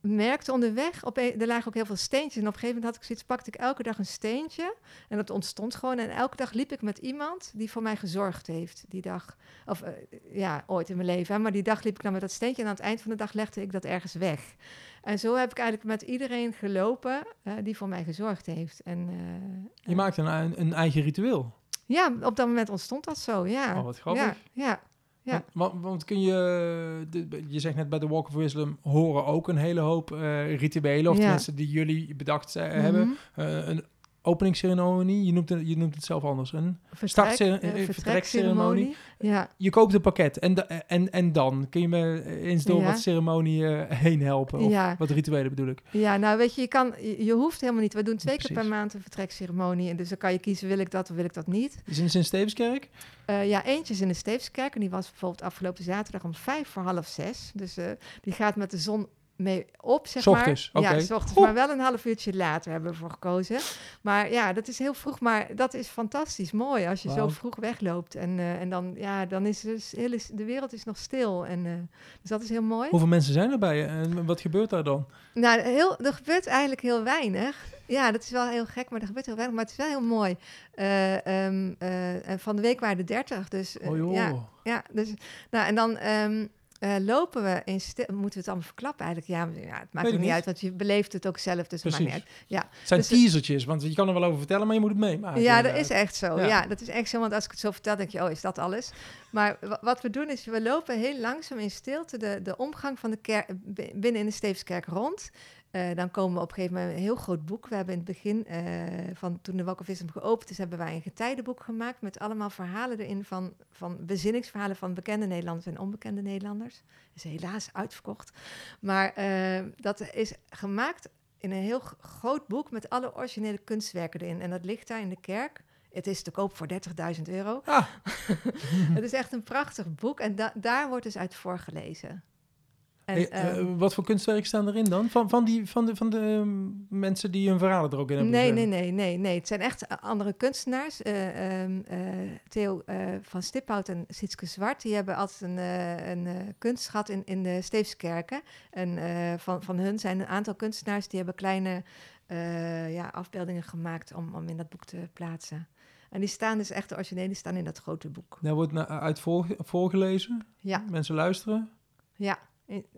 merkte onderweg, op een, er lagen ook heel veel steentjes. En op een gegeven moment had ik zoiets, pakte ik elke dag een steentje. En dat ontstond gewoon. En elke dag liep ik met iemand die voor mij gezorgd heeft die dag. Of eh, ja, ooit in mijn leven. Hè. Maar die dag liep ik dan met dat steentje. En aan het eind van de dag legde ik dat ergens weg. En zo heb ik eigenlijk met iedereen gelopen eh, die voor mij gezorgd heeft. En, eh, Je maakte een, een eigen ritueel. ja, op dat moment ontstond dat zo, ja. Oh, wat grappig. Ja, ja. Ja. Want, want, kun je, je zegt net bij de Walk of Wisdom horen ook een hele hoop eh, rituelen, of Ja. mensen die jullie bedacht eh, hebben. Mhm. Eh, een openingsceremonie, je noemt, het, je noemt het zelf anders. Een, Vertrek, eh, eh, vertrekceremonie. Ja, je koopt een pakket en, da- en, en dan kun je me eens door Ja. wat ceremonie eh, heen helpen. Of Ja. wat rituelen bedoel ik. ja, nou weet je, je, kan, je, hoeft helemaal niet. We doen twee keer per maand een vertrekceremonie. En dus dan kan je kiezen, wil ik dat of wil ik dat niet. Is in? Eh, ja, eentje is in de Steefskerk. En die was bijvoorbeeld afgelopen zaterdag om vijf voor half zes. Dus die gaat met de zon mee op, zeg ochtends, maar. Ja, s ochtends, maar wel een half uurtje later hebben we voor gekozen. Maar ja, dat is heel vroeg. Maar dat is fantastisch mooi als je zo vroeg wegloopt. En, eh, en dan, ja, dan is dus hele, de wereld is nog stil. En, eh, dus dat is heel mooi. Hoeveel mensen zijn er bij je en wat gebeurt daar dan? Nou, heel, er gebeurt eigenlijk heel weinig. Ja, dat is wel heel gek, maar er gebeurt heel weinig. Maar het is wel heel mooi. En van de week waren er 30. Dus Oh ja, ja, dus, nou, en dan ehm, eh, lopen we in stil... Moeten we het allemaal verklappen eigenlijk? Ja, ja het maakt niet niet. uit, want je beleeft het ook zelf, dus het maakt niet Precies. uit. Ja, Het zijn Dus, eh, teasertjes, want je kan er wel over vertellen, maar je moet het meemaken. ja, dat inderdaad. is echt zo. Ja. Ja. dat is echt zo, want als ik het zo vertel, denk je, oh, is dat alles? Maar wa- wat we doen is, we lopen heel langzaam in stilte de, de omgang van de kerk binnen in de Steefskerk rond. Eh, dan komen we op een gegeven moment een heel groot boek. We hebben in het begin, eh, van toen de Wisdom geopend is, hebben wij een getijdenboek gemaakt met allemaal verhalen erin van, van bezinningsverhalen van bekende Nederlanders en onbekende Nederlanders. Is helaas uitverkocht. Maar eh, dat is gemaakt in een heel groot boek met alle originele kunstwerken erin. En dat ligt daar in de kerk. Het is te koop voor 30.000 euro. Ah, [LAUGHS] het is echt een prachtig boek en da- daar wordt dus uit voorgelezen. En, hey, eh, ehm, wat voor kunstwerken staan erin dan? Van, van, die, van, de, van de ehm, mensen die hun verhalen er ook in hebben nee, nee, nee, nee, nee. Het zijn echt eh, andere kunstenaars. Eh, ehm, eh, Theo eh, van Stiphout en Sietske Zwart, die hebben altijd een, eh, een eh, kunst gehad in, in de Steefskerken. En eh, van, van hun zijn een aantal kunstenaars die hebben kleine eh, ja, afbeeldingen gemaakt om, om in dat boek te plaatsen. En die staan dus echt, de originele die staan in dat grote boek. Daar wordt uit voor, voorgelezen. Ja. Mensen luisteren. Ja,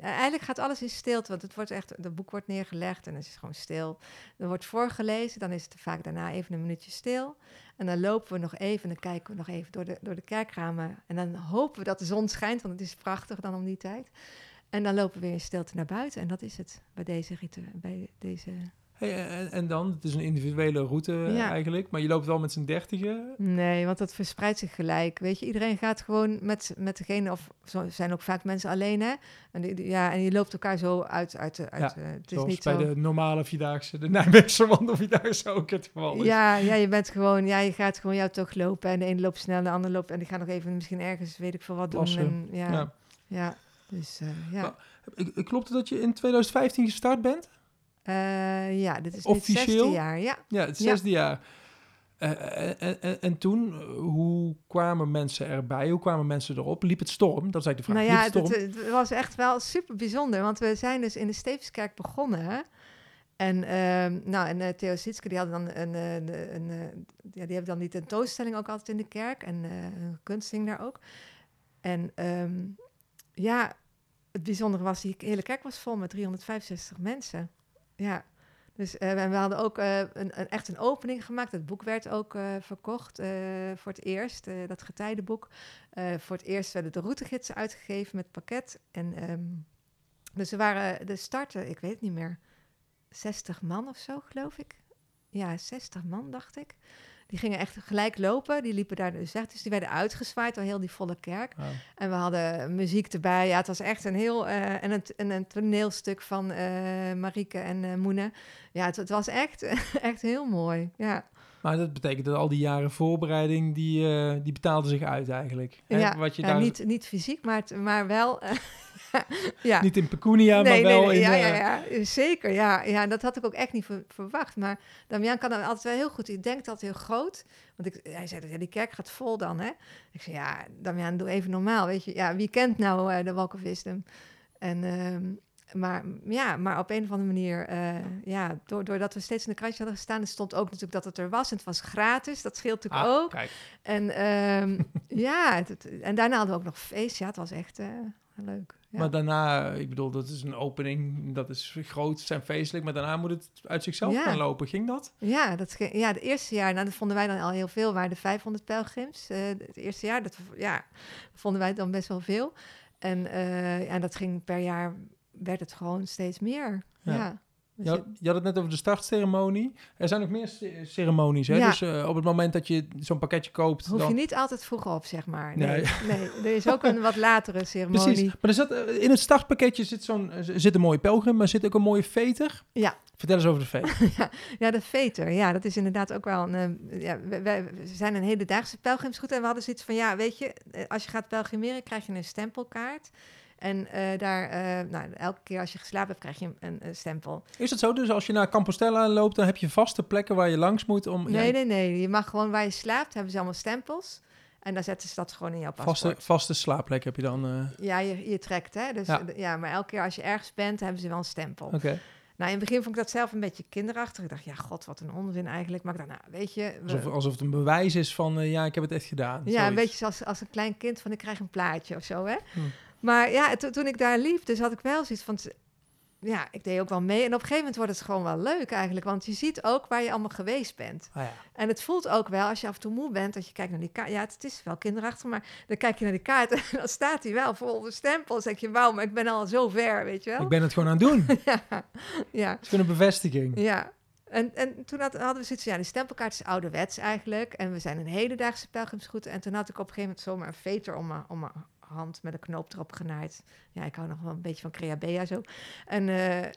eigenlijk gaat alles in stilte, want het wordt echt, het boek wordt neergelegd en het is gewoon stil. Er wordt voorgelezen, dan is het vaak daarna even een minuutje stil. En dan lopen we nog even en dan kijken we nog even door de, door de kerkramen. En dan hopen we dat de zon schijnt, want het is prachtig dan om die tijd. En dan lopen we weer in stilte naar buiten en dat is het bij deze bij deze... Hey, en, en dan? Het is een individuele route eh, Ja. eigenlijk. Maar je loopt wel met z'n dertigen. Nee, want dat verspreidt zich gelijk. Weet je, iedereen gaat gewoon met, met degene, of zo zijn ook vaak mensen alleen, hè? En, die, ja, en je loopt elkaar zo uit. uit, de- uit Ja, eh, het is niet bij zo. de normale Vierdaagse, de Nijmeegse wandelvierdaagse ook het geval is. Ja, ja, je bent gewoon, ja, je gaat gewoon jouw tocht lopen en de ene loopt snel, de ander loopt en die gaat nog even misschien ergens, weet ik veel wat doen. En, ja, Ja. ja. dus eh, ja. Maar- Klopt het dat je in 2015 gestart bent? Eh, ja, dit is het zesde jaar, ja. Ja, het Ja. zesde jaar. Eh, en, en, en toen, eh, hoe kwamen mensen erbij? Hoe kwamen mensen erop? Liep het storm? Dat is eigenlijk de vraag. Nou ja, het storm? het, het was echt wel super bijzonder, want we zijn dus in de Stevenskerk begonnen. En, ehm, nou, en eh, Theo Sietske, die hadden dan een, eh, een, een, eh, ja, die hebben dan die tentoonstelling ook altijd in de kerk en eh een kunsting daar ook. En ehm, ja, het bijzondere was, die hele kerk was vol met 365 mensen. Ja, dus eh, we hadden ook eh, een, een, echt een opening gemaakt. Het boek werd ook eh, verkocht voor het eerst, dat getijdenboek. Voor het eerst werden de routegidsen uitgegeven met pakket. En ehm, dus er waren de starten, ik weet het niet meer, 60 man of zo, geloof ik. Ja, 60 man, dacht ik. Die gingen echt gelijk lopen. Die liepen daar dus echt. Dus die werden uitgezwaaid door heel die volle kerk. Oh. En we hadden muziek erbij. Ja, het was echt een heel... eh, en, een, en een toneelstuk van Marieke en eh Moene. Ja, het, het was echt, [LAUGHS] echt heel mooi. Ja. Maar dat betekent dat al die jaren voorbereiding, die, eh, die betaalden zich uit eigenlijk. Hè? ja, Wat je ja, daar, niet, niet fysiek, maar, maar wel... eh, [LAUGHS] ja. niet in pecunia, maar wel in... ja, eh, ja, ja, zeker. Ja, ja, dat had ik ook echt niet ver- verwacht. Maar Damian kan dan altijd wel heel goed. Hij denkt altijd heel groot. Want ik, hij zei, dat, ja, die kerk gaat vol dan, hè? Ik zei, ja, Damian, doe even normaal, weet je. Ja, wie kent nou de Walk of Wisdom? En, ehm, maar ja, maar op een of andere manier, eh, ja, doordat we steeds in de krantje hadden gestaan, stond ook natuurlijk dat het er was en het was gratis. Dat scheelt natuurlijk Ah, ook. Kijk. En ehm, [LAUGHS] ja, het- het- en daarna hadden we ook nog feest. Ja, het was echt eh, leuk. Ja. Maar daarna, ik bedoel, dat is een opening, dat is groot en feestelijk, maar daarna moet het uit zichzelf Ja. gaan lopen. Ging dat? Ja, dat, ja, het eerste jaar, nou, dat vonden wij dan al heel veel, waren de 500 pelgrims. Eh, het eerste jaar, dat ja, vonden wij dan best wel veel. En ja, dat ging per jaar, werd het gewoon steeds meer. Ja. Ja. Dus Je had, je had het net over de startceremonie. Er zijn nog meer ce- ceremonies. Hè? Ja. Dus eh, op het moment dat je zo'n pakketje koopt. hoef dan... je niet altijd vroeg op, zeg maar. Nee, Nee. nee. er is ook een wat latere [LAUGHS] ceremonie. Precies. Maar er zat, eh, in het startpakketje zit, zo'n, eh, zit een mooie pelgrim, maar zit ook een mooie veter. Ja. Vertel eens over de veter. [LAUGHS] Ja, de veter. Ja, dat is inderdaad ook wel een... ja, wij, zijn een hedendaagse pelgrimsgoed en we hadden zoiets van... Ja, weet je, als je gaat pelgrimeren krijg je een stempelkaart. En eh, daar, eh, nou, elke keer als je geslapen hebt, krijg je een, stempel. Is het zo? Dus als je naar Compostela loopt, dan heb je vaste plekken waar je langs moet om... Nee, ja, nee, nee. Je mag gewoon waar je slaapt, hebben ze allemaal stempels. En dan zetten ze dat gewoon in jouw paspoort. vaste, vaste slaapplek heb je dan. eh, Ja, je, je trekt, hè. Dus, Ja. maar elke keer als je ergens bent, hebben ze wel een stempel. Oké. Nou, in het begin vond ik dat zelf een beetje kinderachtig. Ik dacht, ja, god, wat een onzin eigenlijk. Maar ik dacht, nou, weet je... we- Alsof, alsof het een bewijs is van, ja, ik heb het echt gedaan. Ja, Zoiets. een beetje zoals als een klein kind van ik krijg een plaatje of zo, hè. Hm. Maar ja, to- toen ik daar liep, dus had ik wel zoiets van... Ja, ik deed ook wel mee. En op een gegeven moment wordt het gewoon wel leuk eigenlijk. Want je ziet ook waar je allemaal geweest bent. Ah, ja. En het voelt ook wel, als je af en toe moe bent, dat je kijkt naar die kaart. Ja, het, het is wel kinderachtig, maar dan kijk je naar die kaart en dan staat hij wel vol de stempels. Dan denk je, wauw, maar ik ben al zo ver, weet je wel. Ik ben het gewoon aan het doen. het [LAUGHS] ja, ja, is gewoon een bevestiging. ja. En, en toen had- hadden we zoiets van, ja, die stempelkaart is ouderwets eigenlijk. En we zijn een hedendaagse pelgrimsgoed. En toen had ik op een gegeven moment zomaar een veter om mijn, om mijn hand met een knoop erop genaaid. Ja, ik hou nog wel een beetje van Creabea zo. En eh,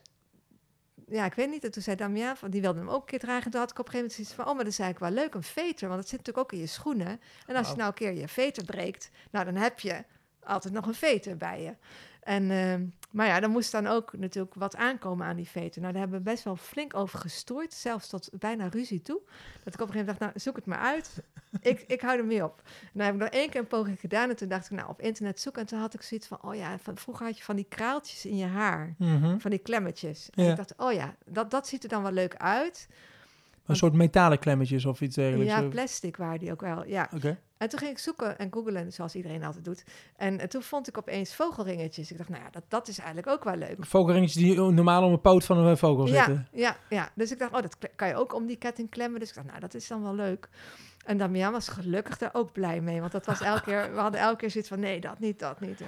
ja, ik weet niet. En toen zei Damian, van, die wilde hem ook een keer dragen. En toen had ik op een gegeven moment zoiets van, oh, maar dat is eigenlijk wel leuk, een veter. Want dat zit natuurlijk ook in je schoenen. En als je nou een keer je veter breekt, nou, dan heb je altijd nog een veter bij je. En, ehm, maar ja, dan moest dan ook natuurlijk wat aankomen aan die veter. Nou, daar hebben we best wel flink over gestoord. Zelfs tot bijna ruzie toe. Dat ik op een gegeven moment dacht, nou, zoek het maar uit. ik, ik hou er mee op. En dan heb ik nog één keer een poging gedaan. En toen dacht ik, nou, op internet zoeken. En toen had ik zoiets van, oh ja, van, vroeger had je van die kraaltjes in je haar. Mhm. Van die klemmetjes. En Ja. ik dacht, oh ja, dat, dat ziet er dan wel leuk uit. Een soort metalen klemmetjes of iets dergelijks. Ja, eh. plastic waren die ook wel, ja. En toen ging ik zoeken en googlen, zoals iedereen altijd doet. En eh, toen vond ik opeens vogelringetjes. Ik dacht, nou ja, dat, dat is eigenlijk ook wel leuk. Vogelringetjes die normaal om een poot van een vogel Ja, zitten. ja, ja. Dus ik dacht, oh, dat kan je ook om die ketting klemmen. Dus ik dacht, nou, dat is dan wel leuk. En Damian was gelukkig daar ook blij mee. Want dat was elke keer, we hadden elke keer zoiets van, nee, dat niet, dat niet.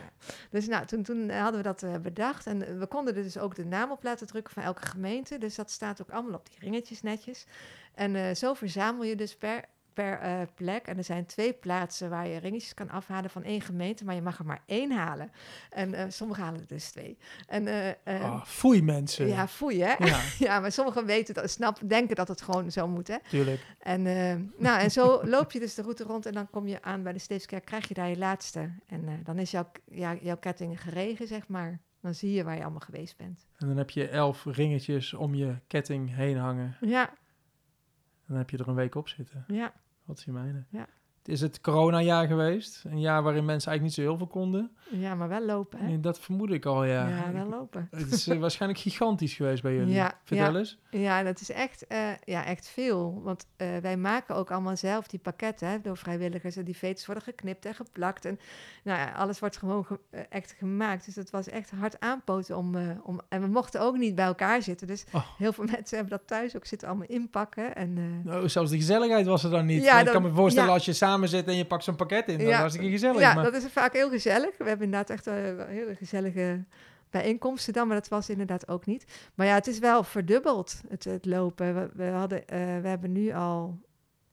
Dus nou, toen, toen hadden we dat eh, bedacht. En eh, we konden er dus ook de naam op laten drukken van elke gemeente. Dus dat staat ook allemaal op die ringetjes netjes. En eh, zo verzamel je dus per, per eh, plek. En er zijn twee plaatsen waar je ringetjes kan afhalen van één gemeente. Maar je mag er maar één halen. En eh sommigen halen er dus twee. En eh, Ah, foei mensen. ja, foei hè? ja, [LAUGHS] Ja, maar sommigen weten dat, snap, denken dat het gewoon zo moet, hè? tuurlijk. En, eh, nou, en zo [LAUGHS] loop je dus de route rond en dan kom je aan bij de Steefskerk, krijg je daar je laatste. En dan is jouw, ja, jouw ketting geregen, zeg maar. Dan zie je waar je allemaal geweest bent. En dan heb je elf ringetjes om je ketting heen hangen. Ja, dan heb je er een week op zitten. ja, Wat zie je mijnen? Ja. Is het coronajaar geweest. Een jaar waarin mensen eigenlijk niet zo heel veel konden. ja, maar wel lopen, hè? En Dat vermoed ik al, ja. Ja, wel lopen. Het is eh, waarschijnlijk gigantisch geweest bij jullie. Ja, Vertel ja. eens. Ja, dat is echt, eh, ja, echt veel. Want eh, wij maken ook allemaal zelf die pakketten hè, door vrijwilligers. En die veters worden geknipt en geplakt. En nou ja, alles wordt gewoon ge- echt gemaakt. Dus het was echt hard aanpoten om, om... En we mochten ook niet bij elkaar zitten. Dus Oh. heel veel [LAUGHS] mensen hebben dat thuis ook zitten allemaal inpakken. En, Nou, zelfs de gezelligheid was er dan niet. Ja, ik dat- kan me voorstellen ja. als je samen zit en je pakt zo'n pakket in. Dan Ja. was het gezellig. ja, maar... dat is vaak heel gezellig. We hebben inderdaad echt eh, wel hele gezellige bijeenkomsten dan, maar dat was inderdaad ook niet. Maar ja, het is wel verdubbeld, het, het lopen. We, we, hadden, eh, we hebben nu al,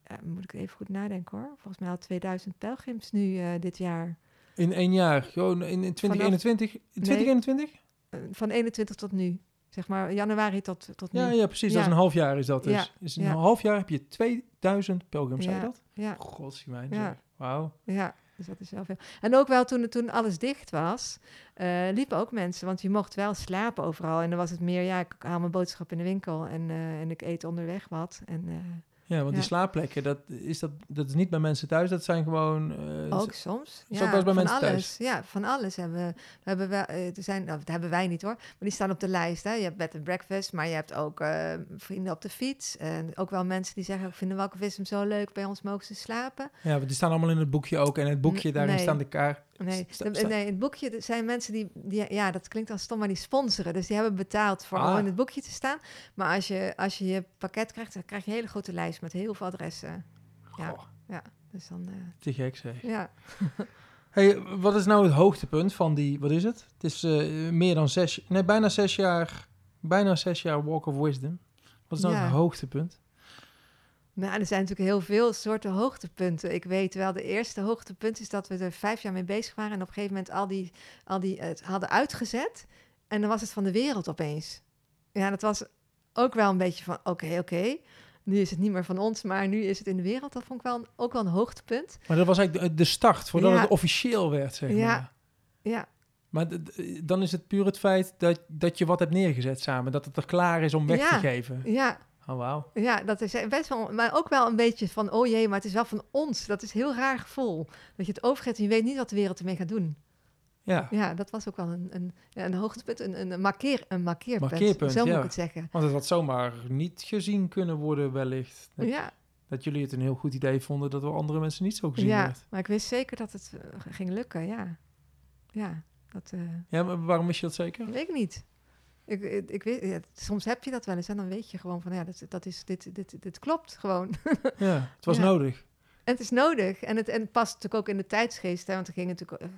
ja, moet ik even goed nadenken hoor, volgens mij al 2000 pelgrims nu eh, dit jaar. In één jaar. Gewoon in, in 2021. In 2021? Eh, van 21 tot nu, zeg maar januari tot, tot nu. Ja, ja, precies. Dat is Ja. een half jaar is dat dus. Ja, ja. een half jaar heb je 2000 pelgrims, zei je Ja, dat? ja, God, zie mij. Ja. Wauw. ja, dus dat is wel veel. En ook wel toen, toen alles dicht was, eh, liepen ook mensen, want je mocht wel slapen overal. En dan was het meer, ja, ik haal mijn boodschap in de winkel en, eh, en ik eet onderweg wat. En, eh, Ja, want die slaapplekken, dat is, dat, dat is niet bij mensen thuis. Dat zijn gewoon... eh, Ook soms. Ja, ook bij van mensen thuis. alles. Ja, van alles hebben we. we hebben wel, eh, er zijn, nou, dat hebben wij niet hoor, maar die staan op de lijst. Hè. Je hebt bed and breakfast, maar je hebt ook eh, vrienden op de fiets. En ook wel mensen die zeggen, ik vind de Walk of zo leuk, bij ons mogen ze slapen. Ja, want die staan allemaal in het boekje ook. En het boekje, daarin nee. staan de kaart. Nee, Sta- de- sta- nee, in het boekje er zijn mensen die, die, ja, dat klinkt als stom, maar die sponsoren. Dus die hebben betaald voor Ah. om in het boekje te staan. Maar als je, als je je pakket krijgt, dan krijg je een hele grote lijst met heel veel adressen. Ja. Goh, Dus dan, eh, te gek zeg. ja. [LAUGHS] Hey, wat is nou het hoogtepunt van die, wat is het? Het is eh, meer dan zes, nee, bijna zes jaar, bijna zes jaar Walk of Wisdom. Wat is nou Ja. het hoogtepunt? Nou, er zijn natuurlijk heel veel soorten hoogtepunten. Ik weet wel, de eerste hoogtepunt is dat we er vijf jaar mee bezig waren en op een gegeven moment al die, al die het hadden uitgezet. En dan was het van de wereld opeens. Ja, dat was ook wel een beetje van, oké, oké. Nu is het niet meer van ons, maar nu is het in de wereld. Dat vond ik wel een- ook wel een hoogtepunt. Maar dat was eigenlijk de, start, voordat Ja. het officieel werd, zeg Ja. maar. Ja, Maar d- d- dan is het puur het feit dat, dat je wat hebt neergezet samen. Dat het er klaar is om weg Ja. te geven. ja, Oh, wauw. ja, dat is best wel, maar ook wel een beetje van, oh jee, maar het is wel van ons. Dat is een heel raar gevoel. Dat je het overgeeft en je weet niet wat de wereld ermee gaat doen. Ja, Ja, dat was ook wel een, een, een hoogtepunt, een, een, markeer, een markeerpunt. Markeerpunt, Zo moet ik het zeggen. want het had zomaar niet gezien kunnen worden wellicht. Dat, Ja, dat jullie het een heel goed idee vonden dat door andere mensen niet zo gezien ja, werd. maar ik wist zeker dat het eh, ging lukken, ja. Ja, dat eh, Ja, maar waarom wist je dat zeker? weet ik niet. Ik, ik, ik weet, ja, soms heb je dat wel eens en dan weet je gewoon van, ja, dat, dat is, dit, dit, dit klopt gewoon. [LAUGHS] Ja, het was Ja. nodig. En het is nodig. En het, en het past natuurlijk ook in de tijdsgeest, hè, want er gingen natuurlijk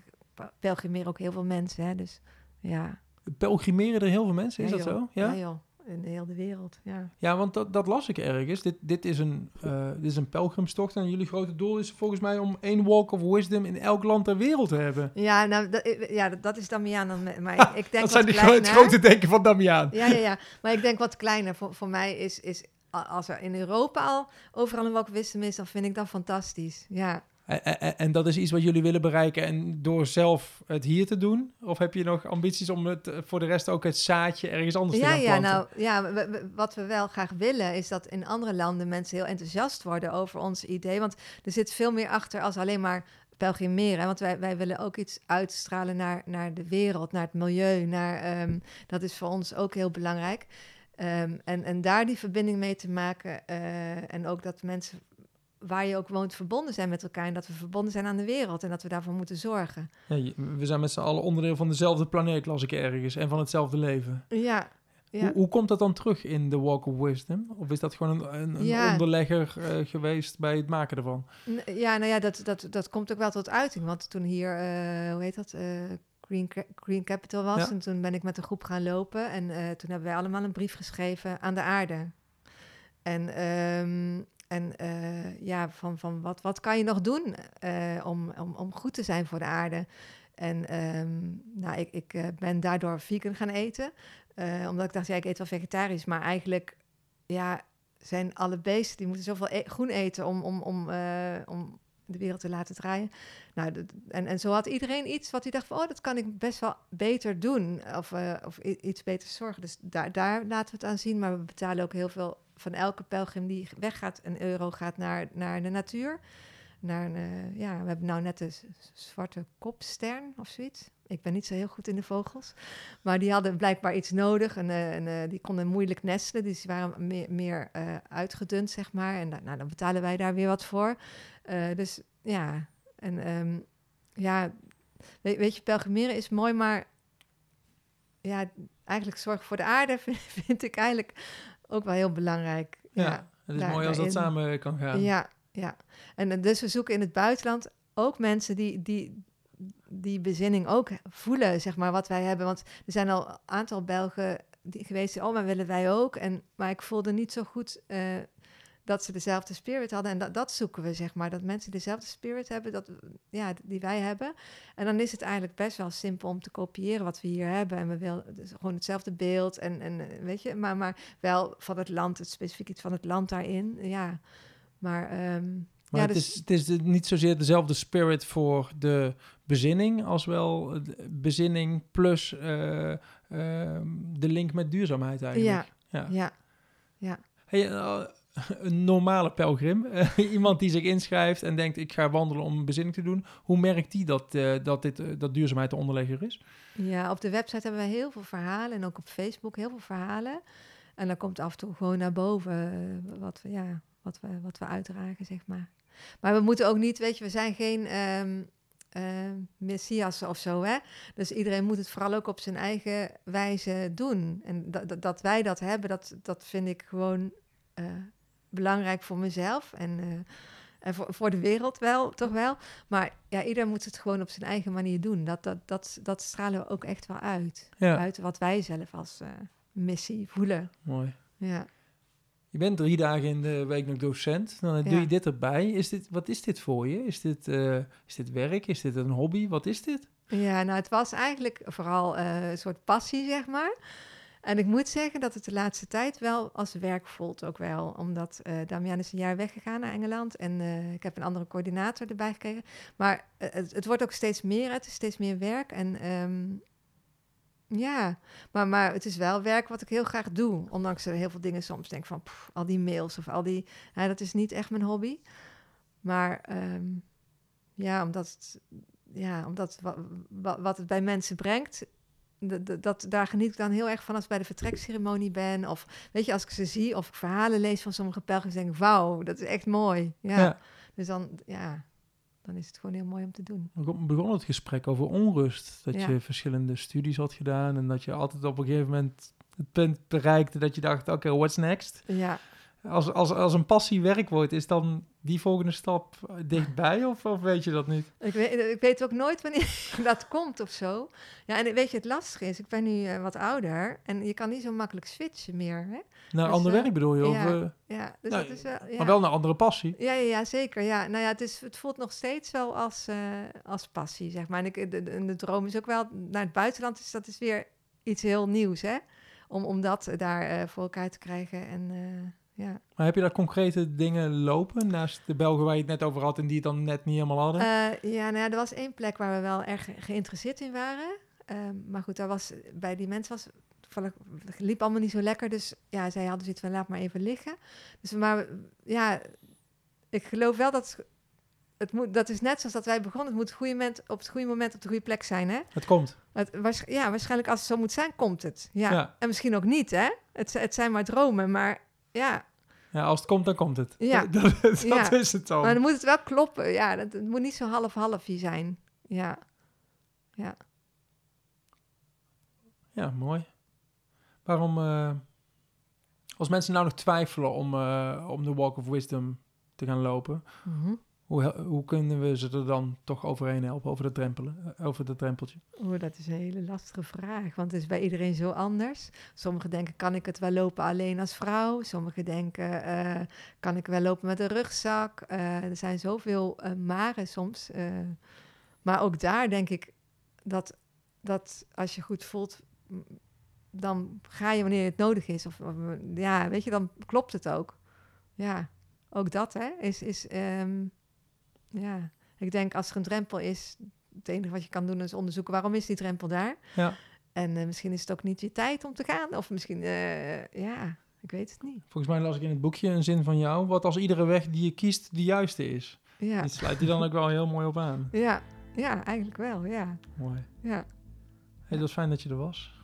pelgrimeren ook heel veel mensen, hè, dus ja. Pelgrimeren er heel veel mensen, is Ja, dat zo? Ja, Ja, joh. In de hele wereld, ja. ja want dat, dat las ik ergens. Dit, dit, is een, eh, dit is een pelgrimstocht en jullie grote doel is volgens mij om één walk of wisdom in elk land ter wereld te hebben. Ja, nou, dat, ja, dat- is Damian Maar ik, [LAUGHS] ik denk dat zijn de kleiner. grote denken van Damiaan. Ja, ja, ja. Maar ik denk wat kleiner. Voor, voor mij is, is als er in Europa al overal een walk wisdom is, dan vind ik dat fantastisch. Ja. En, dat is iets wat jullie willen bereiken en door zelf het hier te doen? Of heb je nog ambities om het eh, voor de rest ook het zaadje ergens anders te Ja, gaan ja, planten? nou, ja, we- we- wat we wel graag willen is dat in andere landen mensen heel enthousiast worden over ons idee. Want er zit veel meer achter als alleen maar pelgrimeren. Want wij, wij willen ook iets uitstralen naar, naar de wereld, naar het milieu. Naar, ehm, dat is voor ons ook heel belangrijk. Ehm, en, en daar die verbinding mee te maken. eh, en ook dat mensen waar je ook woont verbonden zijn met elkaar. En dat we verbonden zijn aan de wereld. En dat we daarvoor moeten zorgen. Ja, we zijn met z'n allen onderdeel van dezelfde planeet, las ik ergens, en van hetzelfde leven. Ja, ja. Hoe, hoe komt dat dan terug in de Walk of Wisdom? Of is dat gewoon een, een, een Ja. onderlegger eh, geweest bij het maken ervan? Ja, nou ja, dat, dat, dat komt ook wel tot uiting. Want toen hier, eh, hoe heet dat, eh, Green, Green Capital was... Ja. en toen ben ik met een groep gaan lopen... en toen hebben wij allemaal een brief geschreven aan de aarde. En, ehm, en eh, ja, van, van wat, wat kan je nog doen eh, om, om, om goed te zijn voor de aarde? En ehm, nou, ik, ik eh, ben daardoor vegan gaan eten. eh, omdat ik dacht, ja, ik eet wel vegetarisch. Maar eigenlijk, ja, zijn alle beesten... die moeten zoveel e- groen eten om, om, om, om de wereld te laten draaien. Nou, en, en zo had iedereen iets wat hij dacht van... oh, dat kan ik best wel beter doen. Of, of iets beter zorgen. Dus daar, daar laten we het aan zien. Maar we betalen ook heel veel... van elke pelgrim die weggaat... een euro gaat naar, naar de natuur. Naar een, eh, ja, we hebben nou net de zwarte kopstern of zoiets. Ik ben niet zo heel goed in de vogels. Maar die hadden blijkbaar iets nodig. En, eh, en eh, die konden moeilijk nestelen. Dus die waren meer, meer uitgedund, zeg maar. En nou, dan betalen wij daar weer wat voor. Dus ja, en ehm, ja, weet, je, pelgrimeren is mooi, maar ja, eigenlijk zorgen voor de aarde [LAUGHS] vind ik eigenlijk ook wel heel belangrijk. Ja, Ja, het is daar- mooi als dat samen kan gaan. ja, ja. En eh, dus we zoeken in het buitenland ook mensen die, die die bezinning ook voelen, zeg maar, wat wij hebben. Want er zijn al een aantal Belgen die geweest zijn, oh, maar willen wij ook. En, maar ik voelde niet zo goed eh, dat ze dezelfde spirit hadden. En dat, dat zoeken we, zeg maar. Dat mensen dezelfde spirit hebben dat, ja, die wij hebben. En dan is het eigenlijk best wel simpel om te kopiëren wat we hier hebben. En we willen dus gewoon hetzelfde beeld. En, en eh, weet je, maar, maar wel van het land, het specifiek iets van het land daarin. Ja, maar... ehm, Maar ja, het, dus- is, het is de- niet zozeer dezelfde spirit voor de bezinning als wel de bezinning plus eh, ehm, de link met duurzaamheid eigenlijk. Ja, ja. ja, Hey, eh, [LAUGHS] een normale pelgrim. [LAUGHS] Iemand die zich inschrijft en denkt ik ga wandelen om bezinning te doen. Hoe merkt die dat, eh, dat, dit, eh, dat duurzaamheid de onderlegger is? Ja, op de website hebben we heel veel verhalen en ook op Facebook heel veel verhalen. En dan komt af en toe gewoon naar boven eh, wat we, ja, wat we, wat we uitdragen, zeg maar. Maar we moeten ook niet, weet je, we zijn geen ehm ehm, messias of zo, hè. Dus iedereen moet het vooral ook op zijn eigen wijze doen. En dat, dat, wij dat hebben, dat, dat vind ik gewoon belangrijk voor mezelf en, eh, en voor, voor de wereld wel, toch wel. Maar ja, ieder moet het gewoon op zijn eigen manier doen. Dat, dat, dat, dat stralen we ook echt wel uit. Ja, Uit wat wij zelf als eh, missie voelen. mooi. Ja. Je bent drie dagen in de week nog docent. Dan doe Ja. je dit erbij. Is dit, wat is dit voor je? Is dit, eh, is dit werk? Is dit een hobby? Wat is dit? ja, nou het was eigenlijk vooral een soort passie, zeg maar. En ik moet zeggen dat het de laatste tijd wel als werk voelt ook wel. Omdat eh Damian is een jaar weggegaan naar Engeland. En eh, ik heb een andere coördinator erbij gekregen. Maar eh, het, het wordt ook steeds meer. Het is steeds meer werk. En ehm, ja, maar, maar het is wel werk wat ik heel graag doe. Ondanks er heel veel dingen soms denk van... al die mails of al die... Dat is niet echt mijn hobby. Maar ehm, ja, omdat, het, ja, omdat wa, wa- wat het bij mensen brengt... d- d- Dat, daar geniet ik dan heel erg van als ik bij de vertrekceremonie ben. Of weet je, als ik ze zie of ik verhalen lees van sommige pelgrims... denk ik, wauw, dat is echt mooi. Ja. Ja. Dus dan, ja, dan is het gewoon heel mooi om te doen. We begon het gesprek over onrust. Dat Ja. je verschillende studies had gedaan. En dat je altijd op een gegeven moment het punt bereikte dat je dacht, oké, what's next? Ja, Als, als, als een passie werk wordt, is dan die volgende stap dichtbij? Of, of weet je dat niet? Ik weet, ik weet ook nooit wanneer [LAUGHS] dat komt of zo. Ja, en weet je, het lastige is, ik ben nu eh, wat ouder en je kan niet zo makkelijk switchen meer. Hè? Naar Dus, ander eh, werk bedoel je? Of, ja. eh, Ja, dus Nou, dat is wel... Ja. Maar wel naar andere passie. Ja, ja, ja, zeker. Ja. Nou ja, het, is, het voelt nog steeds wel als, als passie, zeg maar. En ik, de, de, de droom is ook wel naar het buitenland. Dus dat is weer iets heel nieuws, hè? Om, om dat daar voor elkaar te krijgen. En ja. Maar heb je daar concrete dingen lopen naast de Belgen waar je het net over had en die het dan net niet helemaal hadden? Eh, ja, nou ja, er was één plek waar we wel erg geïnteresseerd in waren. Ehm, maar goed, daar was, bij die mensen was toevallig, het liep allemaal niet zo lekker. Dus ja, zij hadden zoiets van, laat maar even liggen. Dus maar ja, ik geloof wel dat het moet, dat is net zoals dat wij begonnen. Het moet het goede moment, op het goede moment op de goede plek zijn, hè? het komt. Het, waarsch- ja, waarschijnlijk als het zo moet zijn, komt het. Ja. Ja. En misschien ook niet, hè? Het, het zijn maar dromen, maar ja. Ja, als het komt, dan komt het. Ja. [LAUGHS] dat dat Ja. is het dan. Maar dan moet het wel kloppen. Ja, dat, het moet niet zo half-halfje zijn. Ja. Ja, mooi. Waarom, eh, als mensen nou nog twijfelen om, eh, om de Walk of Wisdom te gaan lopen, Mhm. Hoe, hoe kunnen we ze er dan toch overheen helpen, over drempelen, eh, over dat drempeltje? Oeh, dat is een hele lastige vraag, want het is bij iedereen zo anders. Sommigen denken, kan ik het wel lopen alleen als vrouw? Sommigen denken, eh, kan ik wel lopen met een rugzak? Eh, er zijn zoveel eh maren soms. maar ook daar denk ik dat, dat als je goed voelt, dan ga je wanneer het nodig is. Of, of, ja, weet je, dan klopt het ook. Ja, ook dat hè, is, is ehm, ja, ik denk als er een drempel is, het enige wat je kan doen is onderzoeken waarom is die drempel daar. Ja. En eh, misschien is het ook niet je tijd om te gaan. Of misschien, eh, ja, ik weet het niet. Volgens mij las ik in het boekje een zin van jou, wat als iedere weg die je kiest de juiste is. Ja, Dit sluit die dan ook wel heel mooi op aan. [LAUGHS] ja, ja eigenlijk wel, ja. Mooi. Ja, Hey, dat was fijn dat je er was.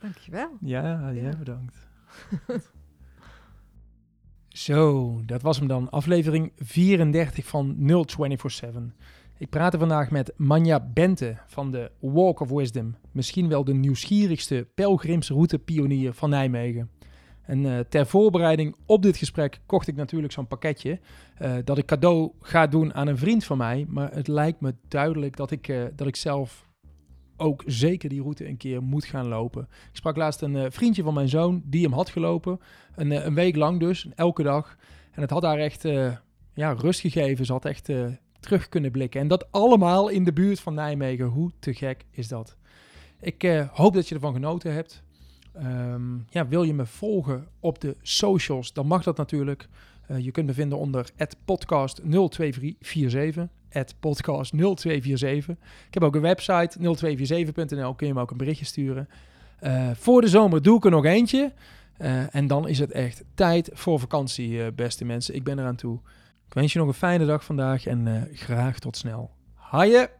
dankjewel. Ja, jij Ja. bedankt. [LAUGHS] Zo, dat was hem dan. Aflevering 34 van 0247. Ik praatte vandaag met Manja Bente van de Walk of Wisdom. Misschien wel de nieuwsgierigste pelgrimsroutepionier van Nijmegen. En eh, ter voorbereiding op dit gesprek kocht ik natuurlijk zo'n pakketje. eh, dat ik cadeau ga doen aan een vriend van mij. Maar het lijkt me duidelijk dat ik, eh, dat ik zelf ook zeker die route een keer moet gaan lopen. Ik sprak laatst een eh, vriendje van mijn zoon die hem had gelopen. Een, eh, een week lang dus, elke dag. En het had haar echt eh, ja, rust gegeven. Ze had echt terug kunnen blikken. En dat allemaal in de buurt van Nijmegen. Hoe te gek is dat? Ik hoop dat je ervan genoten hebt. Ehm, ja, wil je me volgen op de socials, dan mag dat natuurlijk. Je kunt me vinden onder podcast0247. podcast0247. Ik heb ook een website, 0247.nl. Kun je me ook een berichtje sturen. Eh, voor de zomer doe ik er nog eentje. Eh, en dan is het echt tijd voor vakantie, eh, beste mensen. Ik ben eraan toe. Ik wens je nog een fijne dag vandaag en graag tot snel. Haaien!